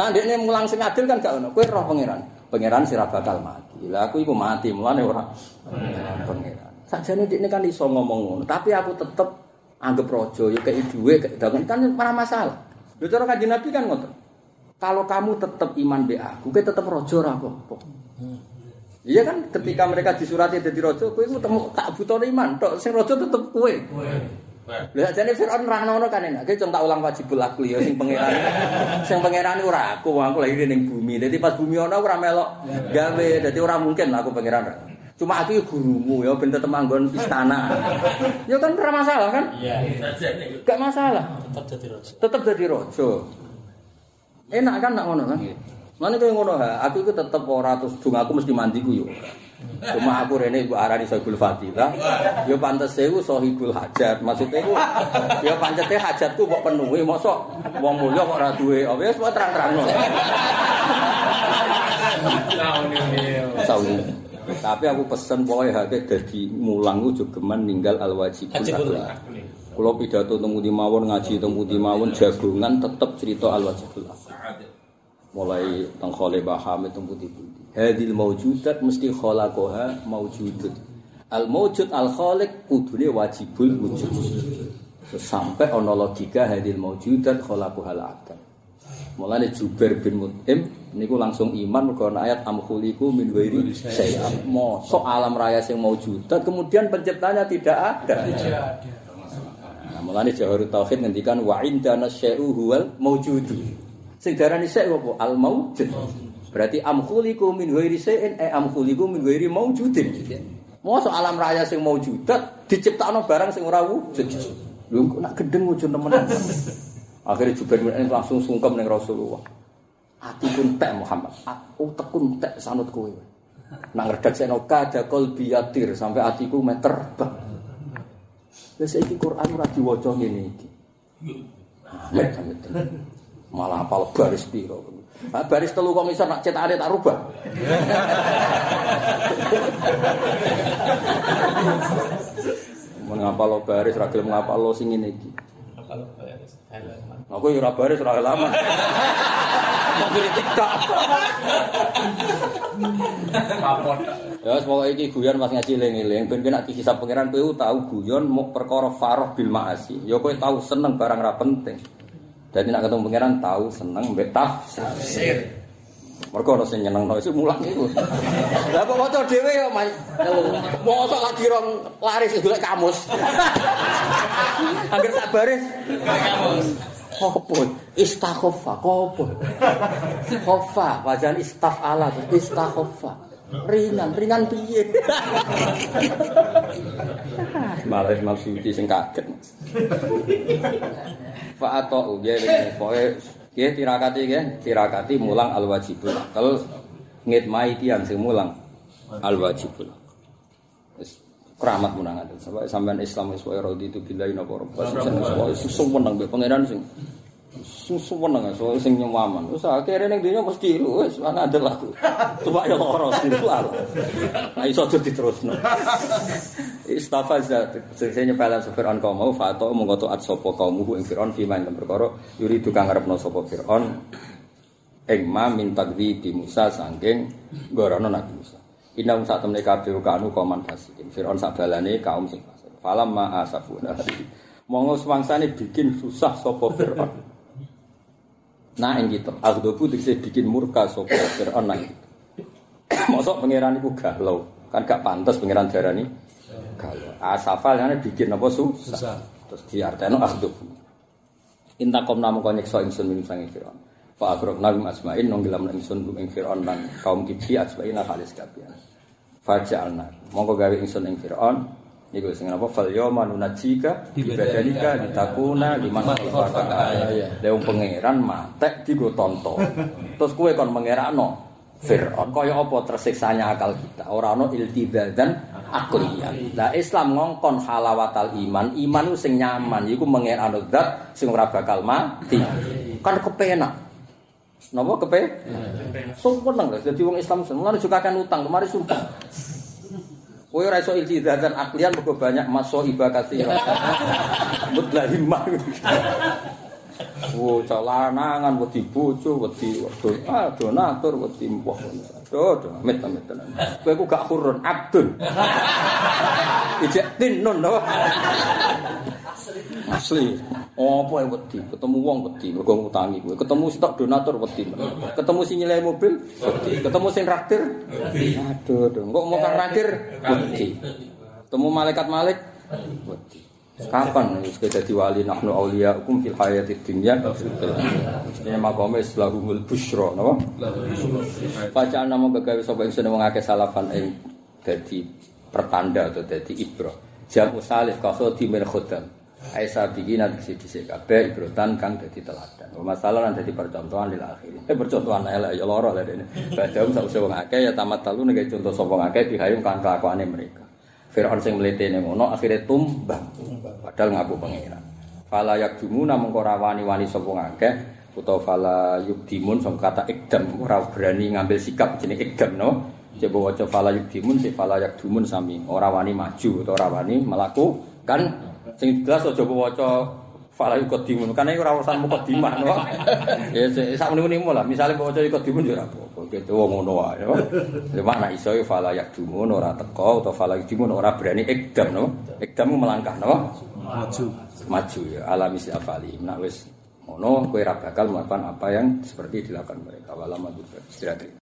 nah ndekne mulang sing adil kan gak ono. Kowe roh pangeran? Pangeran sira bakal mati. Lah aku iku mati mulane ora. Pangeran. Sajane ndekne kan iso ngomong ngono tapi aku tetep anggap rojo ya kayak duwe kayak dagang kan ora masalah lho cara kanjeng Nabi kan ngoten kalau kamu tetap iman be aku kowe tetep rojo apa-apa Iya kan ketika mereka disurati dadi raja kowe iku temu tak butuh iman tok sing raja tetep kowe. Lha jane Firaun ra ngono kan enak. Ki tak ulang wajibul akli ya sing pangeran. sing pangeran ora aku, aku lahir ning bumi. Dadi pas bumi ana ora melok gawe. Dadi ora mungkin aku pangeran. Cuma aku ya gurumu ya ben tetep manggon istana. ya kan ora masalah kan? Iya. Gak masalah. Tetap jadi raja. Tetep dadi raja. Enak kan nak ngono kan? Mana kowe ngono ha, aku iku tetep ora terus dung aku mesti mandiku yo. Cuma aku rene iku arani Sohibul Fadilah. Yo pantes iku Sohibul Hajat. Maksudnya iku yo pancete hajatku kok penuhi mosok wong mulya kok ora duwe. Oh wis wae terang-terangno. Sawi. Tapi aku pesen pokoke hake dadi mulang ku jogeman ninggal al akhlak. Kula pidato teng pundi mawon ngaji teng pundi mawon jagongan tetep cerita al wajibul mulai teng khole baham itu putih-putih. Hadil maujudat mesti khalaqaha maujudut. Al maujud al khaliq kudune wajibul wujud. Sampai ana logika hadil maujudat khalaqaha al. Mulane Jubair bin Mut'im niku langsung iman mergo ayat am khuliqu min ghairi syai'an. Mosok alam raya sing maujudat kemudian penciptanya tidak ada. Nah, mulane Jawahir Tauhid ngendikan wa indana syai'u huwal maujudu. Sing darani syai' apa? Al maujud. Berarti am khuliqu min ghairi syai'in eh am khuliqu min ghairi maujudin. Mosok alam raya sing maujudat diciptakno barang sing ora wujud. Lho kok nak gedeng wujud temenan. Akhirnya Jubair Mut'im langsung sungkem ning Rasulullah. Atiku entek Muhammad, utekku entek sanut kowe. Nang ngredaksekno kada qalbi yatir sampai atiku meter terbang. Wis iki Quran ora diwaca ngene iki. Malah apal baris piro. Nah, baris telu kok iso nak cetakane tak rubah. Mun ngapal baris ra gelem ngapal sing ngene iki. Beres, halaman. Aku yo ora baris ora lama. Mau kritik tak. Kapot. Ya wis pokoke iki guyon pas ngaji eling-eling ben nek dihisab pangeran kowe tau guyon mau perkara faroh bil maasi. Ya kowe tau seneng barang ra penting. Jadi nak ketemu pangeran tahu seneng mbek tafsir. Mergo ana sing nyenengno isu mulang iku. Lah kok maca dhewe yo mas. Mosok lagi rong laris golek kamus. Angger sak baris. Kamus. Apa? Istakhoffa, apa? Khoffa, wajan istaf'ala, istakhoffa. Ringan, ringan piye? Malah Imam Suyuti sing kaget. Fa atau ya pokoke ya tirakati ya, tirakati mulang al wajibul akal ngitmai tiang sing mulang al wajibul. Keramat munangan sampai sampean Islam wis wae rodi itu billahi napa rabbas sing wis susu meneng be pangeran sing susu meneng so sing nyaman wis akhire ning dunya mesti lu wis ana adel aku. Coba ya lara sing lah nah iso aja diterusno. Istafazat sing nyepelan Fir'aun kaum mau fato monggo taat sapa kaummu ing Fir'aun fi man perkara yuri tukang ngarepno sapa Fir'aun ing ma min takdzibi Musa saking gorono Nabi Musa Inna um saat temne kabeh kanu kauman fasikin. Fir'aun sak balane kaum sing fasik. Falam ma asafuna. Monggo semangsane bikin susah sapa Fir'aun. Nah ing gitu, Aghdobu dikse bikin murka sapa Fir'aun nang gitu. Mosok pangeran iku galau. Kan gak pantas pangeran darani galau. Asafal ngene bikin apa susah. Terus diarteno Aghdobu. Intakom namu kau nyekso ingsun min sangi Fir'aun. Fa agrok nabi asmain nonggilam ingsun ing Fir'aun lan kaum kibli asmain halis kabian. Faja'alna. Monggo gawe ingsun ing Fir'aun niku sing apa fal yawma nunajika bi badanika ditakuna liman khalaqaka ayat. Leung pangeran matek digo tonto. Terus kowe kon mengerakno Fir'aun kaya apa tersiksanya akal kita ora ana iltibadan akliyan. Lah Islam ngongkon halawatal iman, iman sing nyaman iku mengerakno zat sing ora bakal mati. Kan kepenak. Napa kepe? Sumpah lho, dadi wong Islam semua juga akan utang, kemarin sumpah. Kowe ora iso iltizatan aklian mergo banyak maso iba kasira. Mutlahimah. Wo calanangan wedi bojo, wedi wedon, ah donatur, wedi mbah. Do, do, amit amit tenan. Kowe ku gak hurun abdun. Ijek tin nun no. Asli. Apa yang wedi? Ketemu wong wedi, mergo ngutangi kowe. Ketemu stok donatur wedi. Ketemu sing nyilai mobil wedi. Ketemu sing raktir wedi. Aduh, aduh. Kok mau kan raktir wedi. Ketemu malaikat malik wedi. Kapan wis dadi wali nahnu auliya hukum fil hayati dunya Ini makome lahumul busyra napa? Bacaan nama gawe sapa ingsun wong akeh salafan ing dadi pertanda atau dadi ibro. Jam usalif kaso di min khodam. Aisa bikin nanti sisi sisi kabeh ibrotan kang dadi teladan. Masalah nanti dadi percontohan lil akhir. Eh percontohan elek ya lara lha dene. Badam sak wong akeh ya tamat talu nek contoh sapa akeh dihayung kan kelakuane mereka. Fir'aun sing mletene ngono akhire tumbang. Padahal ngaku pangeran. Fala yakjumuna mengko ora wani-wani sapa ngakeh utawa fala yubdimun sing kata ikdam ora berani ngambil sikap jenenge ikdam no. Coba waca fala yubdimun si fala yakdumun sami ora wani maju utawa ora wani melakukan sing jelas aja waca fala yuqaddimun kan iki ora urusan muqaddimah no. Ya sak muni-muni lah misale waca yuqaddimun ya ora apa-apa gitu wong ngono wae ya. Cuma nek iso ya fala yakdumun ora teko utawa fala yakdumun ora berani ikdam no. Ikdam melangkah no. Maju. maju ya alami si afali nak wis ngono kowe ra bakal melakukan apa yang seperti dilakukan mereka walama istirahat